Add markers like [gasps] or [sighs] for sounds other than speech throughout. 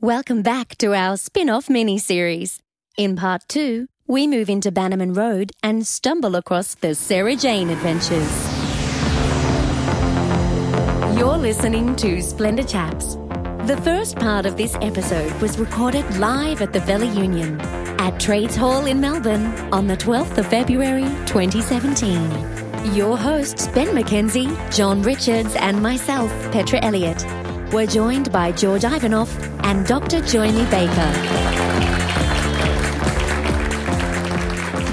Welcome back to our spin off mini series. In part two, we move into Bannerman Road and stumble across the Sarah Jane adventures. You're listening to Splendid Chaps. The first part of this episode was recorded live at the Valley Union at Trades Hall in Melbourne on the 12th of February 2017. Your hosts, Ben McKenzie, John Richards, and myself, Petra Elliott, were joined by George Ivanov and Dr. Djoymi Baker.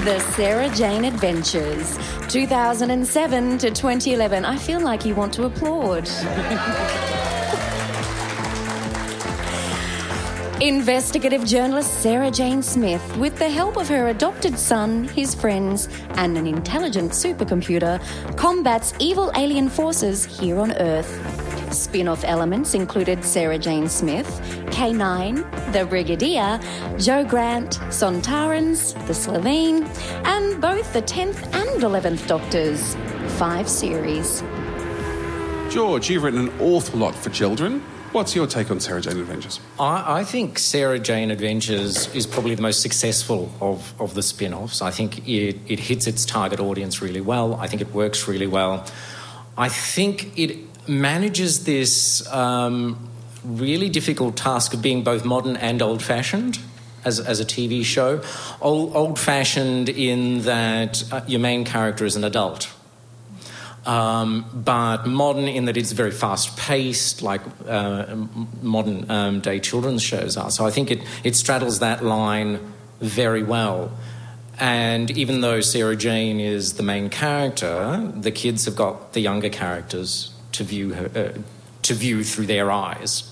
The Sarah Jane Adventures, 2007 to 2011. I feel like you want to applaud. [laughs] Investigative journalist Sarah Jane Smith, with the help of her adopted son, his friends, and an intelligent supercomputer, combats evil alien forces here on Earth. Spin off elements included Sarah Jane Smith, K9, The Brigadier, Jo Grant, Sontarans, The Slitheen, and both the 10th and 11th Doctors. Five series. George, you've written an awful lot for children. What's your take on Sarah Jane Adventures? I, I, think Sarah Jane Adventures is probably the most successful of, of the spin offs. I think it, it hits its target audience really well. I think it works really well. I think it manages this um, really difficult task of being both modern and old fashioned. As, as, a TV show, old, old fashioned in that uh, your main character is an adult, um, but modern in that it's very fast paced, like uh, modern um, day children's shows are. So I think it, it straddles that line very well. And even though Sarah Jane is the main character, the kids have got the younger characters to view her, uh, to view through their eyes.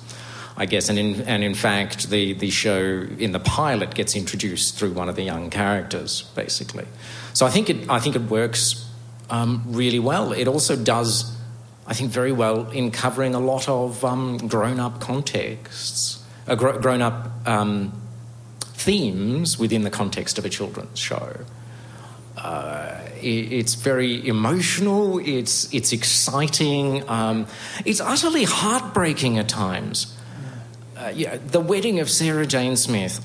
I guess, and in, and in fact, the, the show in the pilot gets introduced through one of the young characters, basically. So I think it, I think it works um, really well. It also does, I think, very well in covering a lot of um, grown up contexts, uh, gr- grown up um, themes within the context of a children's show. Uh, it's very emotional. It's it's exciting. Um, it's utterly heartbreaking at times. Uh, yeah, the wedding of Sarah Jane Smith.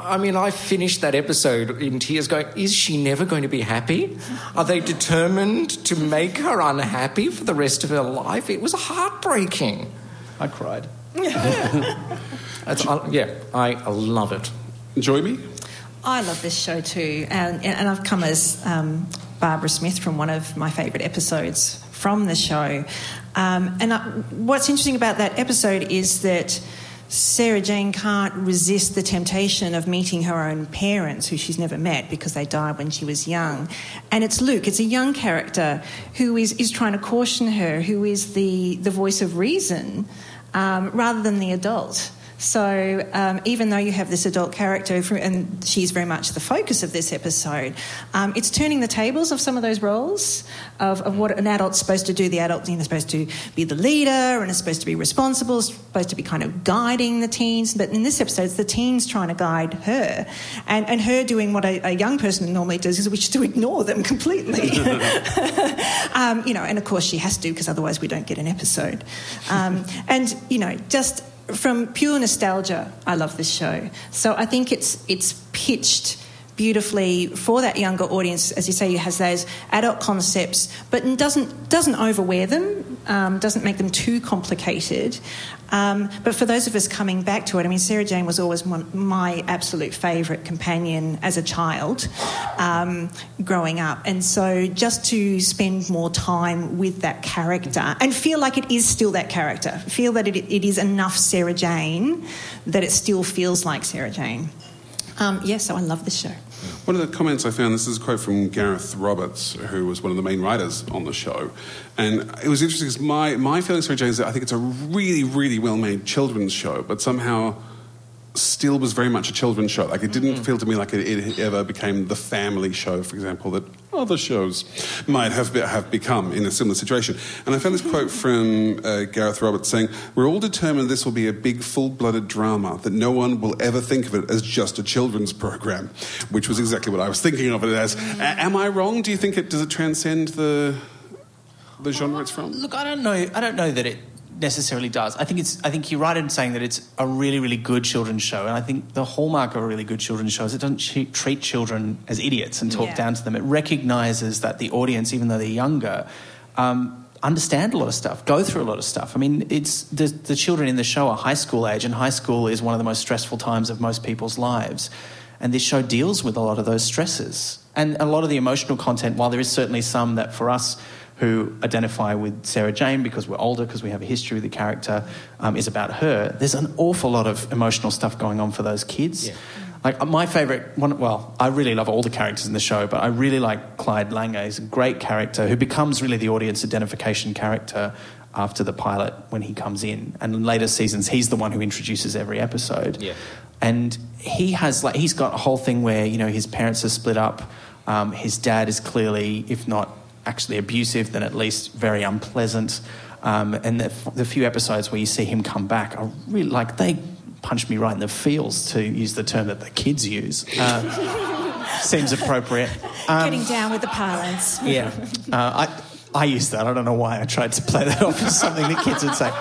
I mean, I finished that episode in tears, going, "Is she never going to be happy? Are they determined to make her unhappy for the rest of her life?" It was heartbreaking. I cried. [laughs] I, yeah, I love it. Djoymi. I love this show too, and, and I've come as um, Barbara Smith from one of my favourite episodes from the show. Um, and I, what's interesting about that episode is that Sarah Jane can't resist the temptation of meeting her own parents, who she's never met because they died when she was young. And it's Luke, it's a young character who is, is trying to caution her, who is the, the voice of reason um, rather than the adult. So um, even though you have this adult character, and she's very much the focus of this episode, um, it's turning the tables of some of those roles of, of, what an adult's supposed to do. The adult you know, is supposed to be the leader and is supposed to be responsible, supposed to be kind of guiding the teens. But in this episode, it's the teens trying to guide her, and, and her doing what a, a young person normally does, is which is to ignore them completely. [laughs] um, you know, and of course she has to because otherwise we don't get an episode. Um, and you know, just from pure nostalgia, I love this show. So I think it's it's pitched beautifully for that younger audience. As you say, it has those adult concepts, but doesn't doesn't overwear them, um, doesn't make them too complicated. Um, but for those of us coming back to it, I mean, Sarah Jane was always my absolute favourite companion as a child um, growing up. And so just to spend more time with that character and feel like it is still that character, feel that it, it is enough Sarah Jane that it still feels like Sarah Jane. Um, yeah, so I love this show. One of the comments I found, this is a quote from Gareth Roberts, who was one of the main writers on the show. And it was interesting because my, my feelings for Jane is that I think it's a really, really well made children's show, but somehow still was very much a children's show. Like it didn't mm-hmm. feel to me like it, it, ever became the family show, for example, that other shows might have be, have become in a similar situation. And I found this quote from uh, Gareth Roberts saying, "We're all determined this will be a big, full-blooded drama that no one will ever think of it as just a children's program," which was exactly what I was thinking of it as. A- am I wrong? Do you think it does it transcend the the genre it's from? Look, I don't know. I don't know that it necessarily does. I think it's. I think you're right in saying that it's a really, really good children's show, and I think the hallmark of a really good children's show is it doesn't che- treat children as idiots and talk Yeah. down to them. It recognises that the audience, even though they're younger, um, understand a lot of stuff, go through a lot of stuff. I mean, it's the the children in the show are high school age, and high school is one of the most stressful times of most people's lives, and this show deals with a lot of those stresses and a lot of the emotional content. While there is certainly some that for us who identify with Sarah Jane because we're older, because we have a history with the character, um, is about her. There's an awful lot of emotional stuff going on for those kids. Yeah. Like uh, my favourite one, well, I really love all the characters in the show, but I really like Clyde Langer. He's a great character who becomes really the audience identification character after the pilot when he comes in. And in later seasons, he's the one who introduces every episode. Yeah. And he has like he's got a whole thing where you know his parents are split up. Um, his dad is clearly, if not actually abusive, then at least very unpleasant. Um, and the, the few episodes where you see him come back are really like they punch me right in the feels, to use the term that the kids use. Uh, [laughs] seems appropriate. Um, Getting down with the parlance. yeah. Uh, I, I used that. I don't know why I tried to play that off as something the kids would say.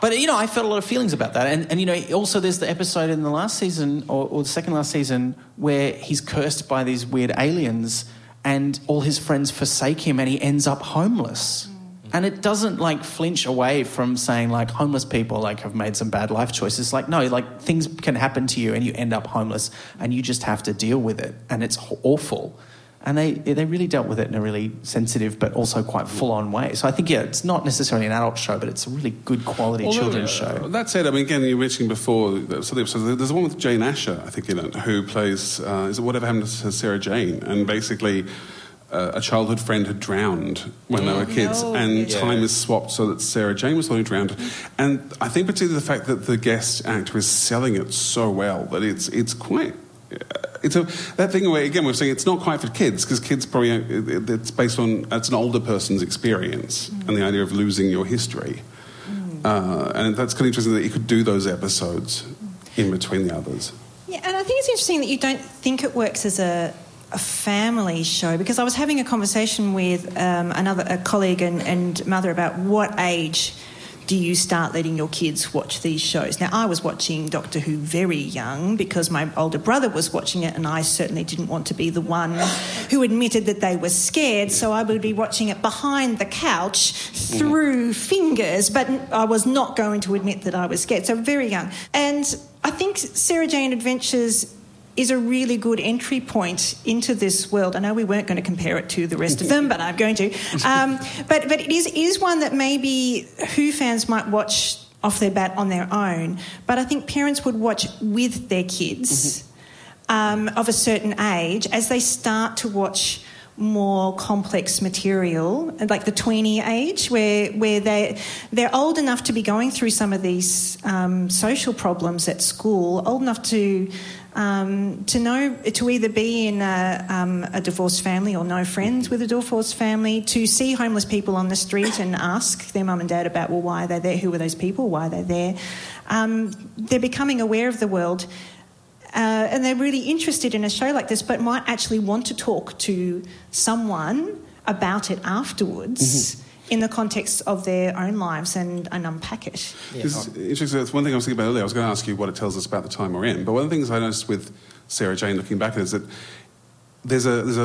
But, you know, I felt a lot of feelings about that. And, and you know, also there's the episode in the last season, or, or the second last season, where he's cursed by these weird aliens and all his friends forsake him and he ends up homeless. Mm. And it doesn't like flinch away from saying like homeless people like have made some bad life choices. Like no, like things can happen to you and you end up homeless and you just have to deal with it and it's awful. And they they really dealt with it in a really sensitive but also quite full on way. So I think yeah, it's not necessarily an adult show, but it's a really good quality Although, children's uh, show. That said, I mean, again, you were mentioning before, uh, some of the there's one with Jane Asher, I think, in it, who plays, uh, is it Whatever Happened to Sarah Jane? And basically, uh, a childhood friend had drowned when they were kids, No. and Yeah. time is swapped so that Sarah Jane was the one who drowned. And I think particularly the fact that the guest actor is selling it so well that it's, it's quite. Uh, It's a, that thing where again we're saying it's not quite for kids because kids probably it- it's based on it's an older person's experience and the idea of losing your history. Uh, and that's kind of interesting that you could do those episodes in between the others. Yeah, and I think it's interesting that you don't think it works as a, a family show because I was having a conversation with um, another a colleague and, and mother about what age do you start letting your kids watch these shows? Now, I was watching Doctor Who very young because my older brother was watching it, and I certainly didn't want to be the one who admitted that they were scared, so I would be watching it behind the couch through fingers, but I was not going to admit that I was scared. So, very young. And I think Sarah Jane Adventures is a really good entry point into this world. I know we weren't going to compare it to the rest of them, but I'm going to. Um, but but it is is one that maybe Who fans might watch off their bat on their own. But I think parents would watch with their kids um, of a certain age as they start to watch more complex material, like the tweenie age, where where they they're old enough to be going through some of these um, social problems at school, old enough to um, to know to either be in a, um, a divorced family or no friends with a divorced family, to see homeless people on the street and ask their mum and dad about well why are they there, who are those people, why are they there. Um, they're becoming aware of the world. Uh, and they're really interested in a show like this, but might actually want to talk to someone about it afterwards in the context of their own lives and, and unpack it. It's interesting. That's one thing I was thinking about earlier. I was going to ask you what it tells us about the time we're in. But one of the things I noticed with Sarah Jane looking back is that there's a there's a,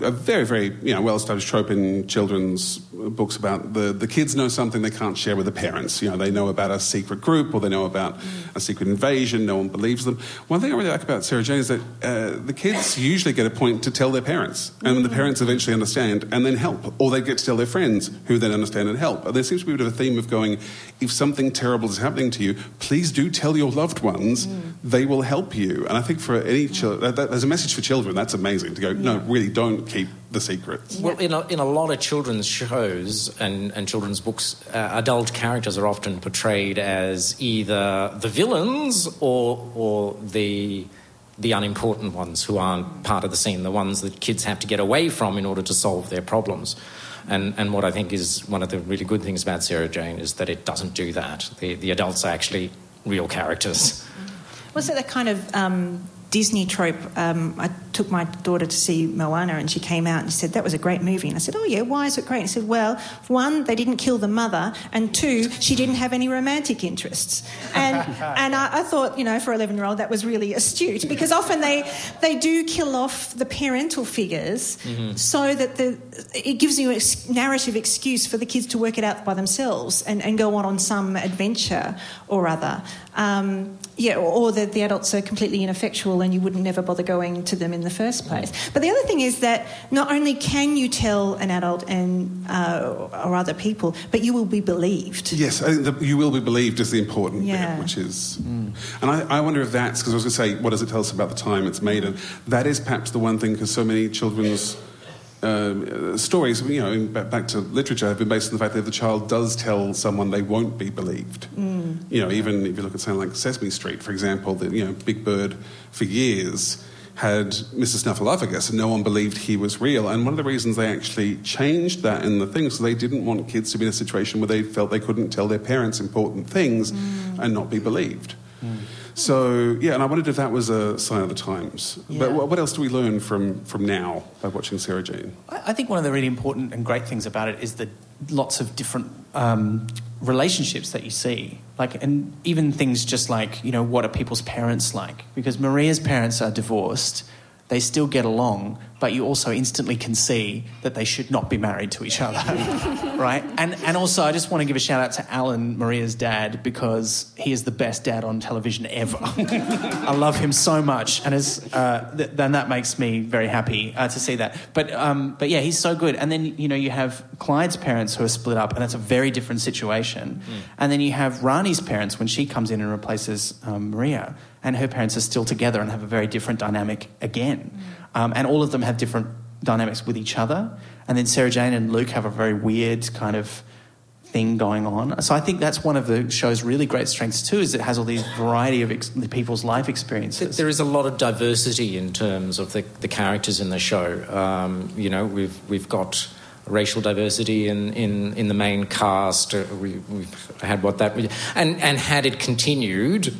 a, a very very you know well established trope in children's books about the the kids know something they can't share with the parents. You know they know about a secret group or they know about a secret invasion. No one believes them. One thing I really like about Sarah Jane is that uh, the kids usually get a point to tell their parents, and the parents eventually understand and then help, or they get to tell their friends who then understand and help. And there seems to be a bit of a theme of going, if something terrible is happening to you, please do tell your loved ones. They will help you. And I think for any child, that, that, there's a message for children. That's amazing to go. No, really, don't keep the secrets. Well, in a, in a lot of children's shows and, and children's books, uh, adult characters are often portrayed as either the villains or, or the, the unimportant ones who aren't part of the scene, the ones that kids have to get away from in order to solve their problems. And, and what I think is one of the really good things about Sarah Jane is that it doesn't do that. The, the adults are actually real characters. Was it that kind of um, Disney trope? Um, I took my daughter to see Moana, and she came out and she said that was a great movie. And I said, "Oh yeah, why is it great?" And she said, "Well, one, they didn't kill the mother, and two, she didn't have any romantic interests." And [laughs] and I, I thought, you know, for eleven year old, that was really astute because often they they do kill off the parental figures so that the it gives you a narrative excuse for the kids to work it out by themselves and, and go on on some adventure or other. Um, yeah, or, or that the adults are completely ineffectual and you wouldn't never bother going to them in the first place. But the other thing is that not only can you tell an adult and uh, or other people, but you will be believed. Yes, I think the, you will be believed is the important Yeah. bit, which is. And I, I wonder if that's because I was going to say, what does it tell us about the time it's made? And that is perhaps the one thing because so many children's uh, stories, you know, in- back back to literature, have been based on the fact that if the child does tell someone, they won't be believed. Mm. You know, even if you look at something like Sesame Street, for example, that you know, Big Bird for years had Mr. Snuffleupagus, and no one believed he was real. And one of the reasons they actually changed that in the thing is they didn't want kids to be in a situation where they felt they couldn't tell their parents important things mm. and not be believed. Mm. So yeah, and I wondered if that was a sign of the times. But Yeah. what, what else do we learn from from now by watching Sarah Jane? I I think one of the really important and great things about it is the lots of different um, relationships that you see. Like, and even things just like, you know, what are people's parents like? Because Maria's parents are divorced, they still get along, but you also instantly can see that they should not be married to each other, [laughs] right? And and also, I just want to give a shout out to Alan, Maria's dad, because he is the best dad on television ever. [laughs] I love him so much, and as uh, th- then that makes me very happy uh, to see that. But um, but yeah, he's so good. And then you know you have Clyde's parents who are split up, and that's a very different situation. And then you have Rani's parents when she comes in and replaces um, Maria, and her parents are still together and have a very different dynamic again. Um, and all of them have different dynamics with each other. And then Sarah Jane and Luke have a very weird kind of thing going on. So I think that's one of the show's really great strengths too, is it has all these variety of ex- people's life experiences. There is a lot of diversity in terms of the, the characters in the show. Um, you know, we've we've got racial diversity in, in, in the main cast. Uh, we, we've had what that and and had it continued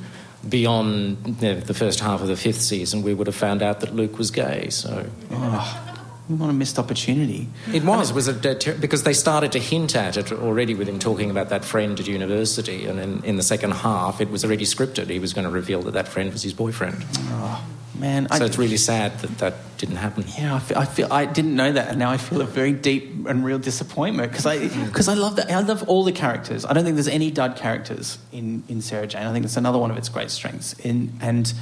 beyond the, the first half of the fifth season, we would have found out that Luke was gay. So oh, what a missed opportunity. it was it was a, because they started to hint at it already with him talking about that friend at university, and in, in the second half, it was already scripted. He was going to reveal that that friend was his boyfriend. Ah. Man, So I, it's really sad that that didn't happen. Yeah, I feel, I feel I didn't know that, and now I feel a very deep and real disappointment because I mm. because I love that I love all the characters. I don't think there's any dud characters in in Sarah Jane. I think it's another one of its great strengths. In and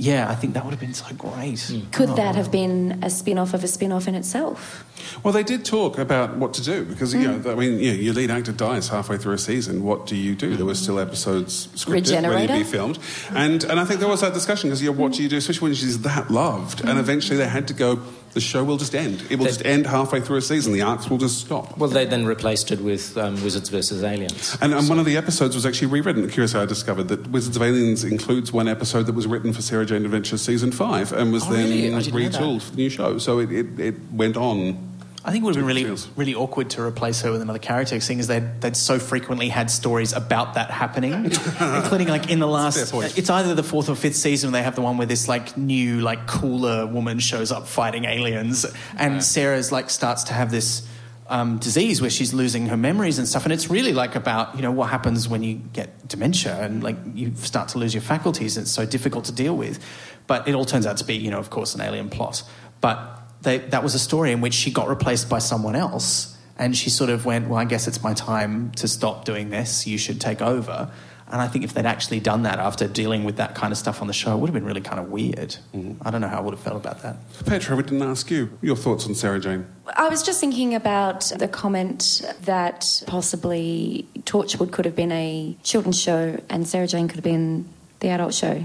yeah, I think that would have been so great. Hmm. Could oh. that have been a spin off of a spin off in itself? Well, they did talk about what to do because you know, hmm. I mean, you know, your lead actor dies halfway through a season. What do you do? There were still episodes scripted, ready to Regenerator? be filmed, and and I think there was that discussion because you know, what do you do, especially when she's that loved? And hmm. eventually they had to go. The show will just end. It will They- just end halfway through a season. The arcs will just stop. Well, they then replaced it with um, Wizards versus Aliens. And, and one of the episodes was actually rewritten. Curious how I discovered that Wizards of Aliens includes one episode that was written for Sarah Jane Adventures season five and was Oh, then really? I didn't know that. retooled for the new show. So it, it, it went on. I think it would have been really, Feels- really awkward to replace her with another character, seeing as they'd, they'd so frequently had stories about that happening, [laughs] including like in the last. It's either the fourth or fifth season they have the one where this like new, like cooler woman shows up fighting aliens, and Sarah's like starts to have this. Um, disease where she's losing her memories and stuff, and it's really like about you know what happens when you get dementia and like you start to lose your faculties. And it's so difficult to deal with, but it all turns out to be you know of course an alien plot. But they, that was a story in which she got replaced by someone else, and she sort of went, "Well, I guess it's my time to stop doing this. You should take over." And I think if they'd actually done that after dealing with that kind of stuff on the show, it would have been really kind of weird. Mm-hmm. I don't know how I would have felt about that. Petra, we didn't ask you your thoughts on Sarah Jane. I was just thinking about the comment that possibly Torchwood could have been a children's show and Sarah Jane could have been the adult show.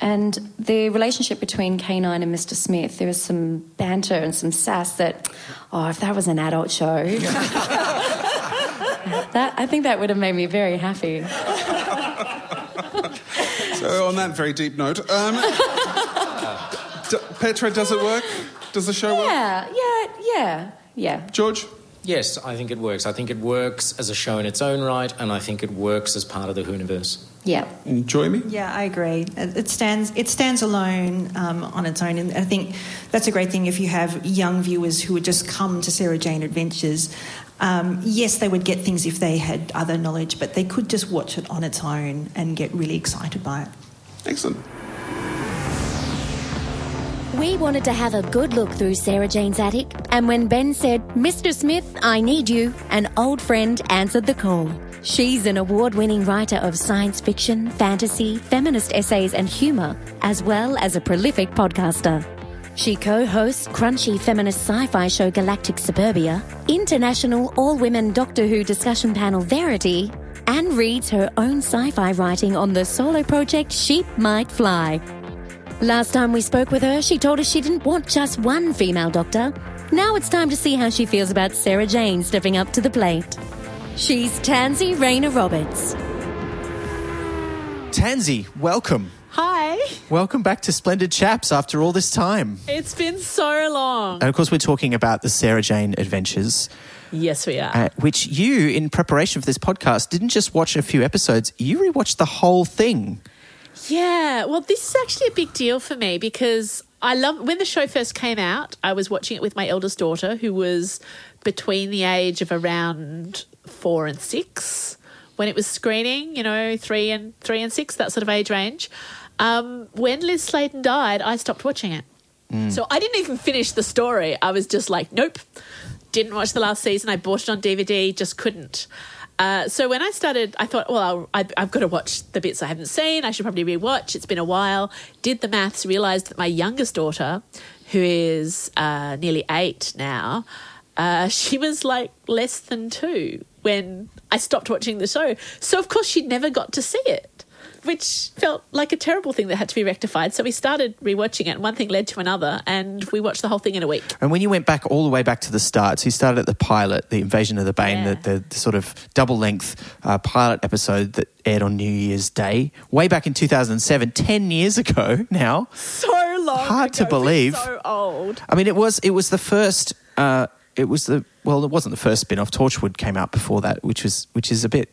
And the relationship between K9 and Mr. Smith, there was some banter and some sass that, oh, if that was an adult show, [laughs] that I think that would have made me very happy. So, on that very deep note, um, [laughs] d- Petra, does it work? Does the show work? Yeah, yeah, yeah, yeah. George? Yes, I think it works. I think it works as a show in its own right, and I think it works as part of the Whoniverse. Yeah. Djoymi? Yeah, I agree. It it stands it stands alone um, on its own, and I think that's a great thing if you have young viewers who would just come to Sarah Jane Adventures. Um, yes, they would get things if they had other knowledge, but they could just watch it on its own and get really excited by it. Excellent. We wanted to have a good look through Sarah Jane's attic, and when Ben said, Mr. Smith, I need you, an old friend answered the call. She's an award winning writer of science fiction, fantasy, feminist essays, and humour, as well as a prolific podcaster. She co hosts crunchy feminist sci fi show Galactic Suburbia, international all women Doctor Who discussion panel Verity, and reads her own sci fi writing on the solo project Sheep Might Fly. Last time we spoke with her, she told us she didn't want just one female doctor. Now it's time to see how she feels about Sarah Jane stepping up to the plate. She's Tansy Rayner Roberts. Tansy, welcome. Hi. Welcome back to Splendid Chaps after all this time. It's been so long. And of course, we're talking about the Sarah Jane Adventures, Yes, we are. uh, which you, in preparation for this podcast, didn't just watch a few episodes, you rewatched the whole thing. yeah. Well, this is actually a big deal for me because I love when the show first came out. I was watching it with my eldest daughter, who was between the age of around four and six when it was screening. You know, three and three and six, that sort of age range. Um, when Lis Sladen died, I stopped watching it. So I didn't even finish the story. I was just like, nope, didn't watch the last season. I bought it on DVD, just couldn't. Uh, so when I started, I thought, well, I'll, I, I've got to watch the bits I haven't seen. I should probably rewatch. It's been a while. Did the maths, realised that my youngest daughter, who is uh, nearly eight now, uh, [laughs] she was like less than two when I stopped watching the show. So of course she'd never got to see it which felt like a terrible thing that had to be rectified. So we started rewatching it, and one thing led to another, and we watched the whole thing in a week. And when you went back all the way back to the start, so you started at the pilot, the Invasion of the Bane, Yeah. the, the, the sort of double length uh, pilot episode that aired on New Year's Day, way back in 2007, 10 years ago [laughs] now. So long, Hard to ago, we're believe. So old. I mean, it was it was the first. Uh, it was the well, it wasn't the first spin off. Torchwood came out before that, which was which is a bit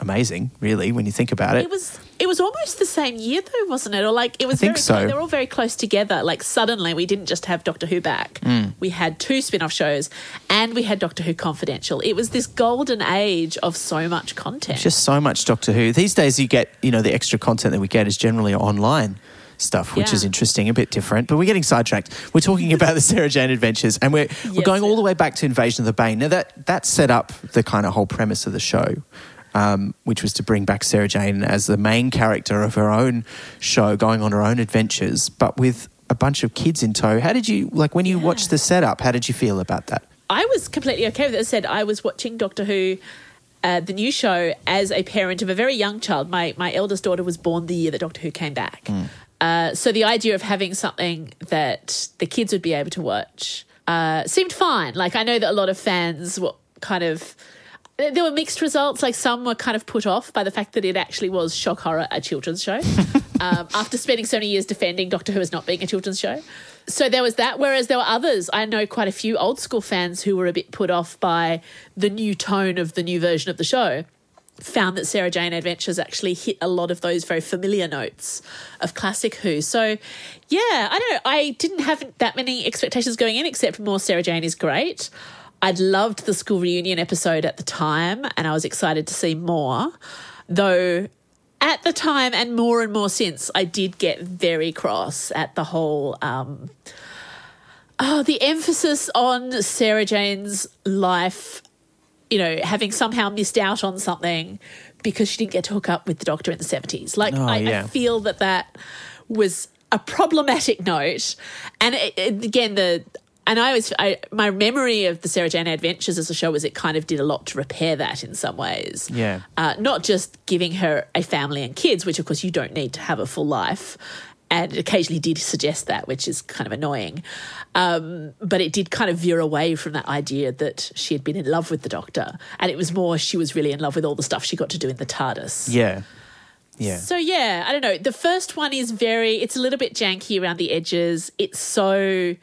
amazing, really, when you think about it. It was it was almost the same year though, wasn't it? Or like it was think very so. they were all very close together. Like suddenly we didn't just have Doctor Who back. Hmm. We had two spin-off shows and we had Doctor Who Confidential. It was this golden age of so much content. just so much Doctor Who. These days, you get you know the extra content that we get is generally online stuff, which Yeah. is interesting, a bit different. But we're getting sidetracked. We're talking about the Sarah Jane Adventures, and we're we're going all the way back to Invasion of the Bane. Now that that set up the kind of whole premise of the show. Um, which was to bring back Sarah Jane as the main character of her own show, going on her own adventures, but with a bunch of kids in tow. How did you like when you Yeah. watched the setup? How did you feel about that? I was completely okay with it. I said, I was watching Doctor Who, uh, the new show, as a parent of a very young child. My my eldest daughter was born the year that Doctor Who came back. Uh, so the idea of having something that the kids would be able to watch uh, seemed fine. Like I know that a lot of fans were kind of. There were mixed results. Like some were kind of put off by the fact that it actually was shock horror, a children's show. [laughs] um, after spending so many years defending Doctor Who as not being a children's show, so there was that. Whereas there were others, I know quite a few old school fans who were a bit put off by the new tone of the new version of the show. Found that Sarah Jane Adventures actually hit a lot of those very familiar notes of classic Who. So, yeah, I don't know. I didn't have that many expectations going in, except more Sarah Jane is great. I'd loved the school reunion episode at the time, and I was excited to see more. Though at the time and more and more since, I did get very cross at the whole um, oh, the emphasis on Sarah Jane's life, you know, having somehow missed out on something because she didn't get to hook up with the doctor in the 70s. Like, Oh, I, yeah. I feel that that was a problematic note. And it, it- again, the. And I was, I, my memory of the Sarah Jane Adventures as a show was it kind of did a lot to repair that in some ways. Yeah. Uh, not just giving her a family and kids, which of course you don't need to have a full life. And it occasionally did suggest that, which is kind of annoying. Um, but it did kind of veer away from that idea that she had been in love with the doctor. And it was more she was really in love with all the stuff she got to do in the TARDIS. Yeah, yeah. So yeah, I don't know. The first one is very it's a little bit janky around the edges. It's so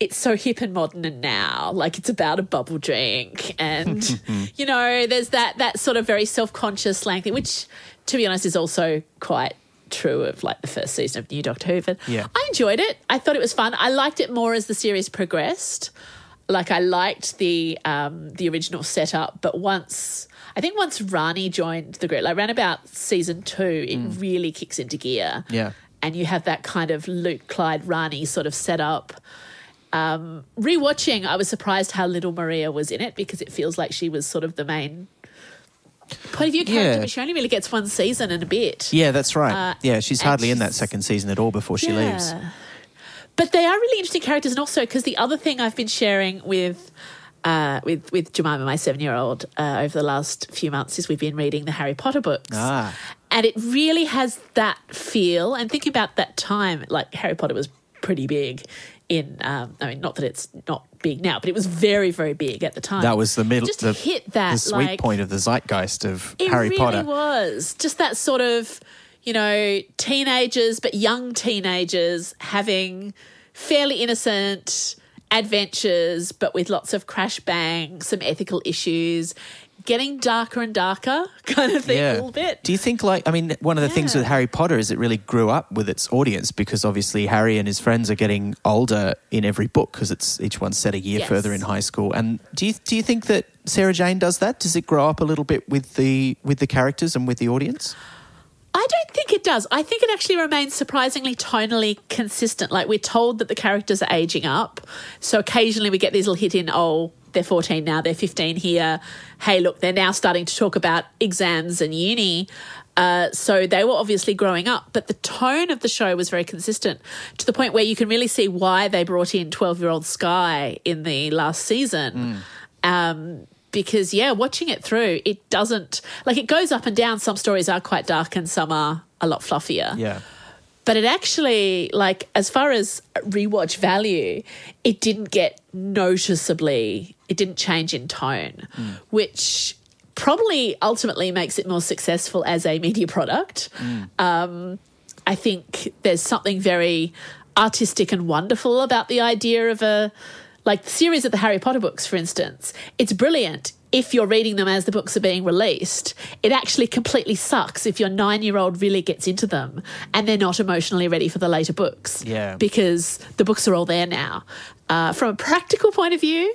it's so hip and modern and now like it's about a bubble drink and [laughs] you know there's that that sort of very self-conscious slang thing which to be honest is also quite true of like the first season of new doctor who but Yeah. i enjoyed it i thought it was fun i liked it more as the series progressed like i liked the um the original setup but once i think once rani joined the group like around about season two it really kicks into gear Yeah. and you have that kind of Luke, Clyde, Rani sort of setup. Um, rewatching, I was surprised how little Maria was in it because it feels like she was sort of the main point of view character, Yeah. but she only really gets one season and a bit. Yeah, that's right. Uh, yeah, she's hardly in that second season at all before she leaves. But they are really interesting characters, and also because the other thing I've been sharing with. Uh, with with Jemima, my seven year old, uh, over the last few months, is we've been reading the Harry Potter books, Ah. and it really has that feel. And thinking about that time, like Harry Potter was pretty big in. Um, I mean, not that it's not big now, but it was very very big at the time. That was the middle, Just the, hit that the sweet like, point of the zeitgeist of Harry really Potter. It was just that sort of, you know, teenagers, but young teenagers having fairly innocent adventures, but with lots of crash bang, some ethical issues, getting darker and darker, kind of thing, a little bit. Do you think, like, I mean, one of the things with Harry Potter is it really grew up with its audience because obviously Harry and his friends are getting older in every book because it's each one's set a year Yes. further in high school. And do you do you think that Sarah Jane does that? Does it grow up a little bit with the with the characters and with the audience? I don't think it does. I think it actually remains surprisingly tonally consistent. Like we're told that the characters are aging up. So occasionally we get these little hit in, oh, they're 14 now, they're 15 here. Hey, look, they're now starting to talk about exams and uni. Uh, so they were obviously growing up, but the tone of the show was very consistent to the point where you can really see why they brought in 12 year old Sky in the last season. Um, because yeah, watching it through, it doesn't like it goes up and down. Some stories are quite dark and some are a lot fluffier. Yeah. But it actually, like, as far as rewatch value, it didn't get noticeably, it didn't change in tone, which probably ultimately makes it more successful as a media product. Um, I think there's something very artistic and wonderful about the idea of a like the series of the Harry Potter books, for instance. It's brilliant if you're reading them as the books are being released. It actually completely sucks if your nine year old really gets into them and they're not emotionally ready for the later books. Yeah. Because the books are all there now. Uh, from a practical point of view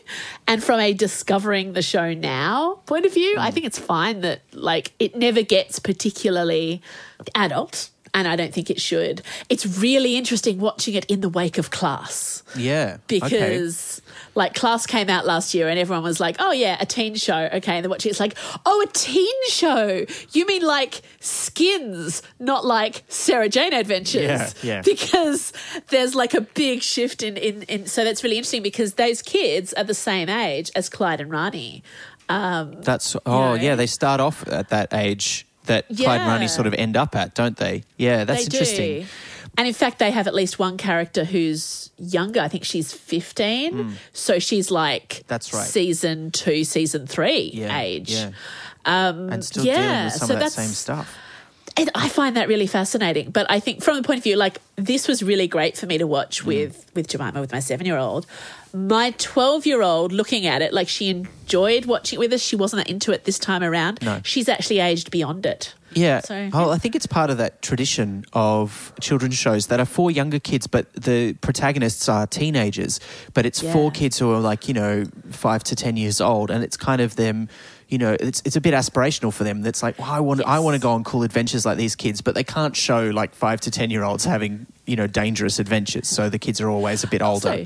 and from a discovering the show now point of view, I think it's fine that like it never gets particularly adult and I don't think it should. It's really interesting watching it in the wake of class Yeah. Okay. because like class came out last year and everyone was like oh yeah a teen show okay and then watching it's like oh a teen show you mean like skins not like sarah jane adventures Yeah, yeah. [laughs] because there's like a big shift in, in in so that's really interesting because those kids are the same age as clyde and rani That's oh know? yeah, they start off at that age that Clyde and Rani sort of end up at, don't they? Yeah, that's they interesting. do and in fact they have at least one character who's younger i think she's 15 so she's like. That's right. season two season three Yeah, age yeah. Um, And still dealing with some so of that same stuff. It, I find that really fascinating. But I think from the point of view, like this was really great for me to Mm. watch with with Jemima, with my seven year old. My twelve year old looking at it, like she enjoyed watching it with us. She wasn't that into it this time around. No. She's actually aged beyond it. Yeah. So- oh, I think it's part of that tradition of children's shows that are for younger kids, but the protagonists are teenagers. But it's for kids who are like, you know, five to 10 years old. And it's kind of them, you know, it's, it's a bit aspirational for them. That's like, well, I want, I want to go on cool adventures like these kids, but they can't show like five to 10 year olds having, you know, dangerous adventures. So the kids are always a bit older.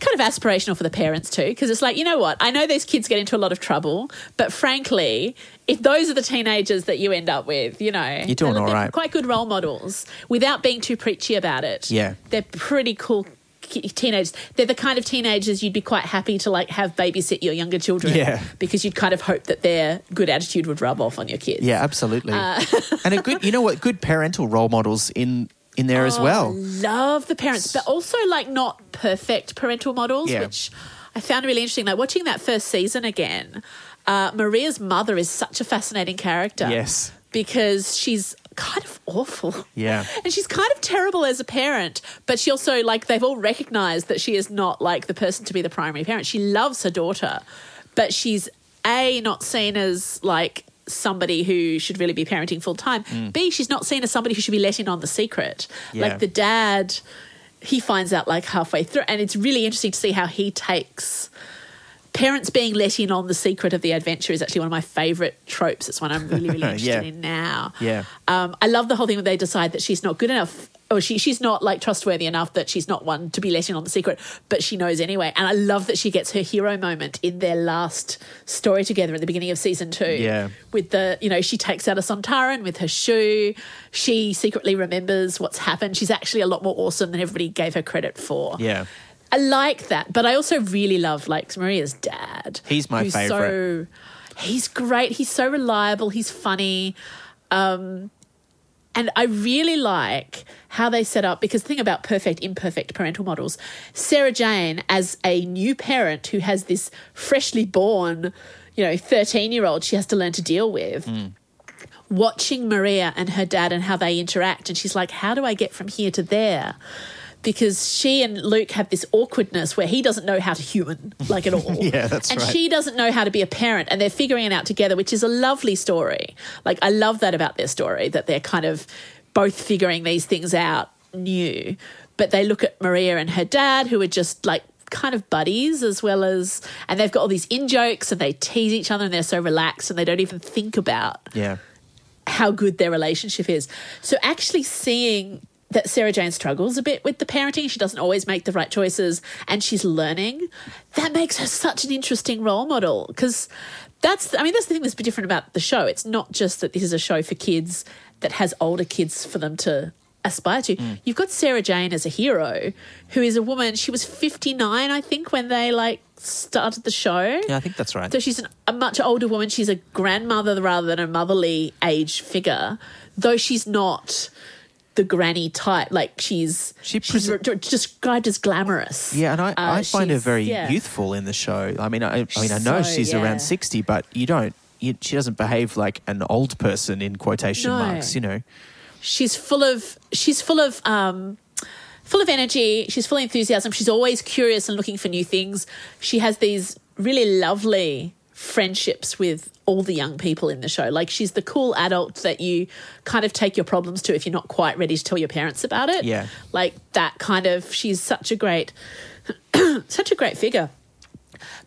Kind of aspirational for the parents too, because it's like, you know what? I know these kids get into a lot of trouble, but frankly, if those are the teenagers that you end up with, you know, You're doing they're, all right. quite good role models without being too preachy about it. Yeah. They're pretty cool teenagers. They're the kind of teenagers you'd be quite happy to like have babysit your younger children. Yeah. Because you'd kind of hope that their good attitude would rub off on your kids. Yeah, absolutely. Uh, [laughs] and a good, you know what, good parental role models in, in there as Oh, well. Love the parents, but also like not perfect parental models, Yeah. which I found really interesting. Like watching that first season again, uh, Maria's mother is such a fascinating character. Yes. Because she's kind of awful. Yeah. And she's kind of terrible as a parent, but she also, like, they've all recognized that she is not, like, the person to be the primary parent. She loves her daughter, but she's, A, not seen as, like, somebody who should really be parenting full time. Mm. B, she's not seen as somebody who should be letting on the secret. Yeah. Like, the dad, he finds out, like, halfway through. And it's really interesting to see how he takes parents being let in on the secret of the adventure is actually one of my favorite tropes. It's one I'm really, really [laughs] interested Yeah. in now. Yeah. Um, I love the whole thing where they decide that she's not good enough. Or she, she's not like trustworthy enough that she's not one to be let in on the secret, but she knows anyway. And I love that she gets her hero moment in their last story together at the beginning of season two. Yeah. With the, you know, she takes out a Sontaran with her shoe. She secretly remembers what's happened. She's actually a lot more awesome than everybody gave her credit for. Yeah. I like that, but I also really love like Maria's dad. He's my who's favourite. So, he's great. He's so reliable. He's funny. Um, and I really like how they set up because the thing about perfect, imperfect parental models, Sarah Jane as a new parent who has this freshly born, you know, 13 year old she has to learn to deal with. Watching Maria and her dad and how they interact, and she's like, How do I get from here to there? Because she and Luke have this awkwardness where he doesn't know how to human, like at [laughs] all. Yeah, that's and right. she doesn't know how to be a parent, and they're figuring it out together, which is a lovely story. Like, I love that about their story, that they're kind of both figuring these things out new. But they look at Maria and her dad, who are just like kind of buddies as well as, and they've got all these in jokes and they tease each other and they're so relaxed and they don't even think about Yeah. how good their relationship is. So actually seeing that Sarah Jane struggles a bit with the parenting, she doesn't always make the right choices and she's learning, that makes her such an interesting role model because that's I mean that's the thing that's different about the show. It's not just that this is a show for kids that has older kids for them to aspire to. Mm. You've got Sarah Jane as a hero who is a woman, she was 59 I think when they like started the show. Yeah, I think that's right. So she's an, a much older woman. She's a grandmother rather than a motherly age figure, though she's not the granny type. Like she's She she's prese- re- described as glamorous. Yeah, and I, Uh, I find her very yeah. youthful in the show. I mean, I, I mean, I know So, she's yeah. around sixty, but you don't. You, she doesn't behave like an old person in quotation No. marks. You know. She's full of she's full of um full of energy. She's full of enthusiasm. She's always curious and looking for new things. She has these really lovely friendships with all the young people in the show. Like she's the cool adult that you kind of take your problems to if you're not quite ready to tell your parents about it. Yeah. Like that kind of she's such a great [clears throat] such a great figure.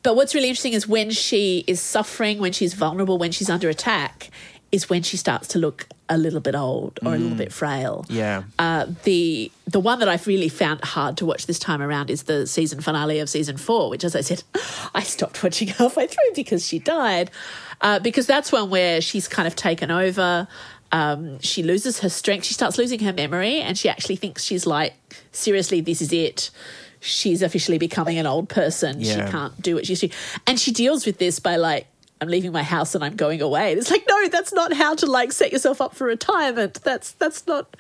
But what's really interesting is when she is suffering, when she's vulnerable, when she's under attack, is when she starts to look a little bit old or a little bit frail. Yeah. Uh, the the one that I've really found hard to watch this time around is the season finale of season four, which, as I said, [gasps] I stopped watching [laughs] halfway through because she died. Uh, because that's one where she's kind of taken over. Um, she loses her strength. She starts losing her memory, and she actually thinks she's like, seriously, this is it. She's officially becoming an old person. Yeah. She can't do what she used to. And she deals with this by like, I'm leaving my house and I'm going away. And it's like, no, that's not how to like set yourself up for retirement. That's that's not.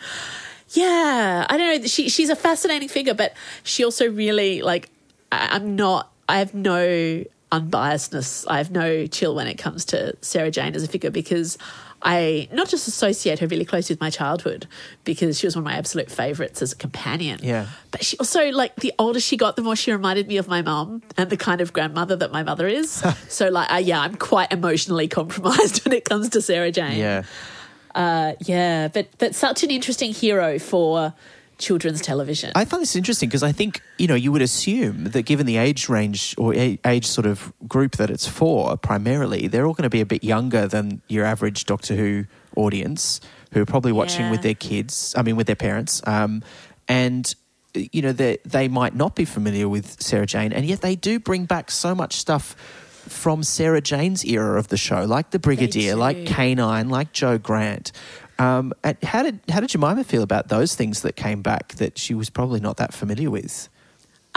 Yeah, I don't know. She she's a fascinating figure, but she also really like. I, I'm not. I have no unbiasedness. I have no chill when it comes to Sarah Jane as a figure because I not just associate her really close with my childhood because she was one of my absolute favourites as a companion. Yeah. But she also like the older she got, the more she reminded me of my mum and the kind of grandmother that my mother is. [laughs] so like, uh, yeah, I'm quite emotionally compromised [laughs] when it comes to Sarah Jane. Yeah. Uh, yeah, but but such an interesting hero for children's television. I find this interesting because I think you know you would assume that given the age range or age sort of group that it's for, primarily they're all going to be a bit younger than your average Doctor Who audience, who are probably watching Yeah. with their kids. I mean, with their parents, um, and you know they they might not be familiar with Sarah Jane, and yet they do bring back so much stuff from Sarah Jane's era of the show, like the Brigadier, like K9, like Jo Grant. Um, and how did how did Jemima feel about those things that came back that she was probably not that familiar with?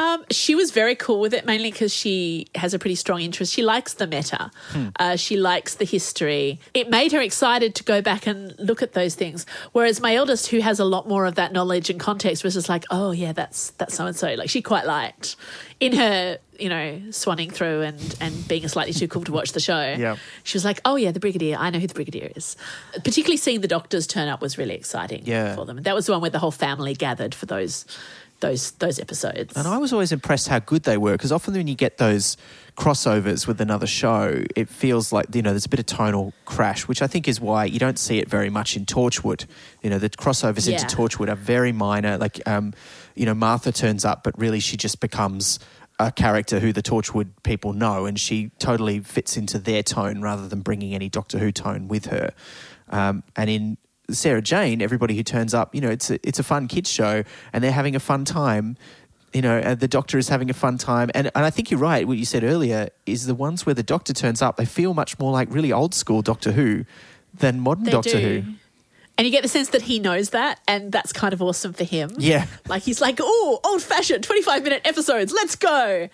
Um, she was very cool with it, mainly because she has a pretty strong interest. She likes the meta. Uh, she likes the history. It made her excited to go back and look at those things. Whereas my eldest, who has a lot more of that knowledge and context, was just like, "Oh yeah, that's that's so and so." Like she quite liked in her, you know, swanning through and and being slightly too cool to watch the show. Yeah. she was like, "Oh yeah, the brigadier. I know who the brigadier is." Particularly seeing the doctors turn up was really exciting Yeah. for them. That was the one where the whole family gathered for those those those episodes. And I was always impressed how good they were because often when you get those crossovers with another show, it feels like you know there's a bit of tonal crash, which I think is why you don't see it very much in Torchwood. You know, the crossovers Yeah. into Torchwood are very minor. Like, um, you know, Martha turns up, but really she just becomes a character who the Torchwood people know, and she totally fits into their tone rather than bringing any Doctor Who tone with her. Um, and in Sarah Jane, everybody who turns up, you know, it's a, it's a fun kids show, and they're having a fun time. You know, the Doctor is having a fun time, and and I think you're right. What you said earlier is the ones where the Doctor turns up, they feel much more like really old school Doctor Who than modern They Doctor do. Who. And you get the sense that he knows that, and that's kind of awesome for him. Yeah. Like he's like, oh, old fashioned, 25 minute episodes, let's go.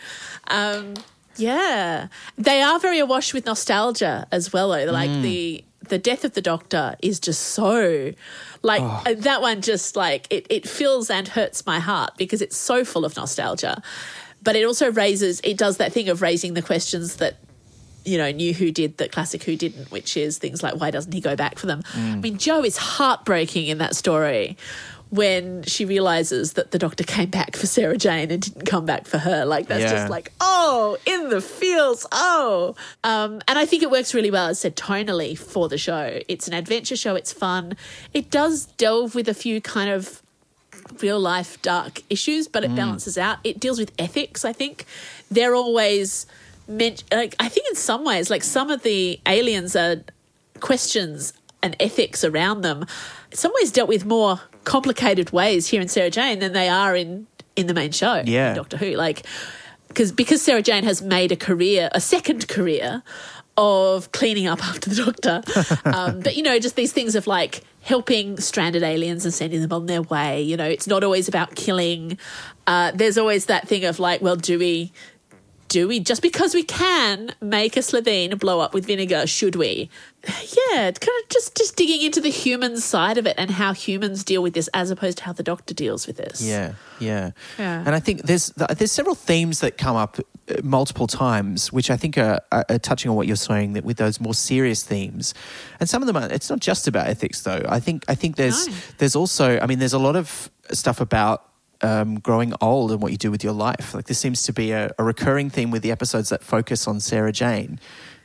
Um, yeah. They are very awash with nostalgia as well, though. Like the the death of the doctor is just so like uh, that one just like it, it fills and hurts my heart because it's so full of nostalgia. But it also raises it does that thing of raising the questions that you know, knew who did that classic who didn't, which is things like why doesn't he go back for them? I mean, Jo is heartbreaking in that story when she realizes that the doctor came back for Sarah Jane and didn't come back for her. Like that's Yeah. just like, oh, in the fields, oh. Um, and I think it works really well, as said, tonally for the show. It's an adventure show, it's fun. It does delve with a few kind of real life dark issues, but it balances out. It deals with ethics, I think. They're always meant, like, I think in some ways, like, some of the aliens are questions and ethics around them, in some ways dealt with more complicated ways here in Sarah Jane than they are in, in the main show, Yeah. in Doctor Who. Like, because because Sarah Jane has made a career, a second career of cleaning up after the Doctor. [laughs] um, but you know, just these things of like helping stranded aliens and sending them on their way. You know, it's not always about killing. Uh, there's always that thing of like, well, do we? Do we just because we can make a Slitheen blow up with vinegar? Should we? Yeah, it's kind of just just digging into the human side of it and how humans deal with this, as opposed to how the Doctor deals with this. Yeah, yeah, Yeah. And I think there's there's several themes that come up uh, multiple times, which I think are, are, are touching on what you're saying that with those more serious themes, and some of them are. It's not just about ethics, though. I think I think there's No. there's also. I mean, there's a lot of stuff about. Um, growing old and what you do with your life. Like this seems to be a, a recurring theme with the episodes that focus on Sarah Jane.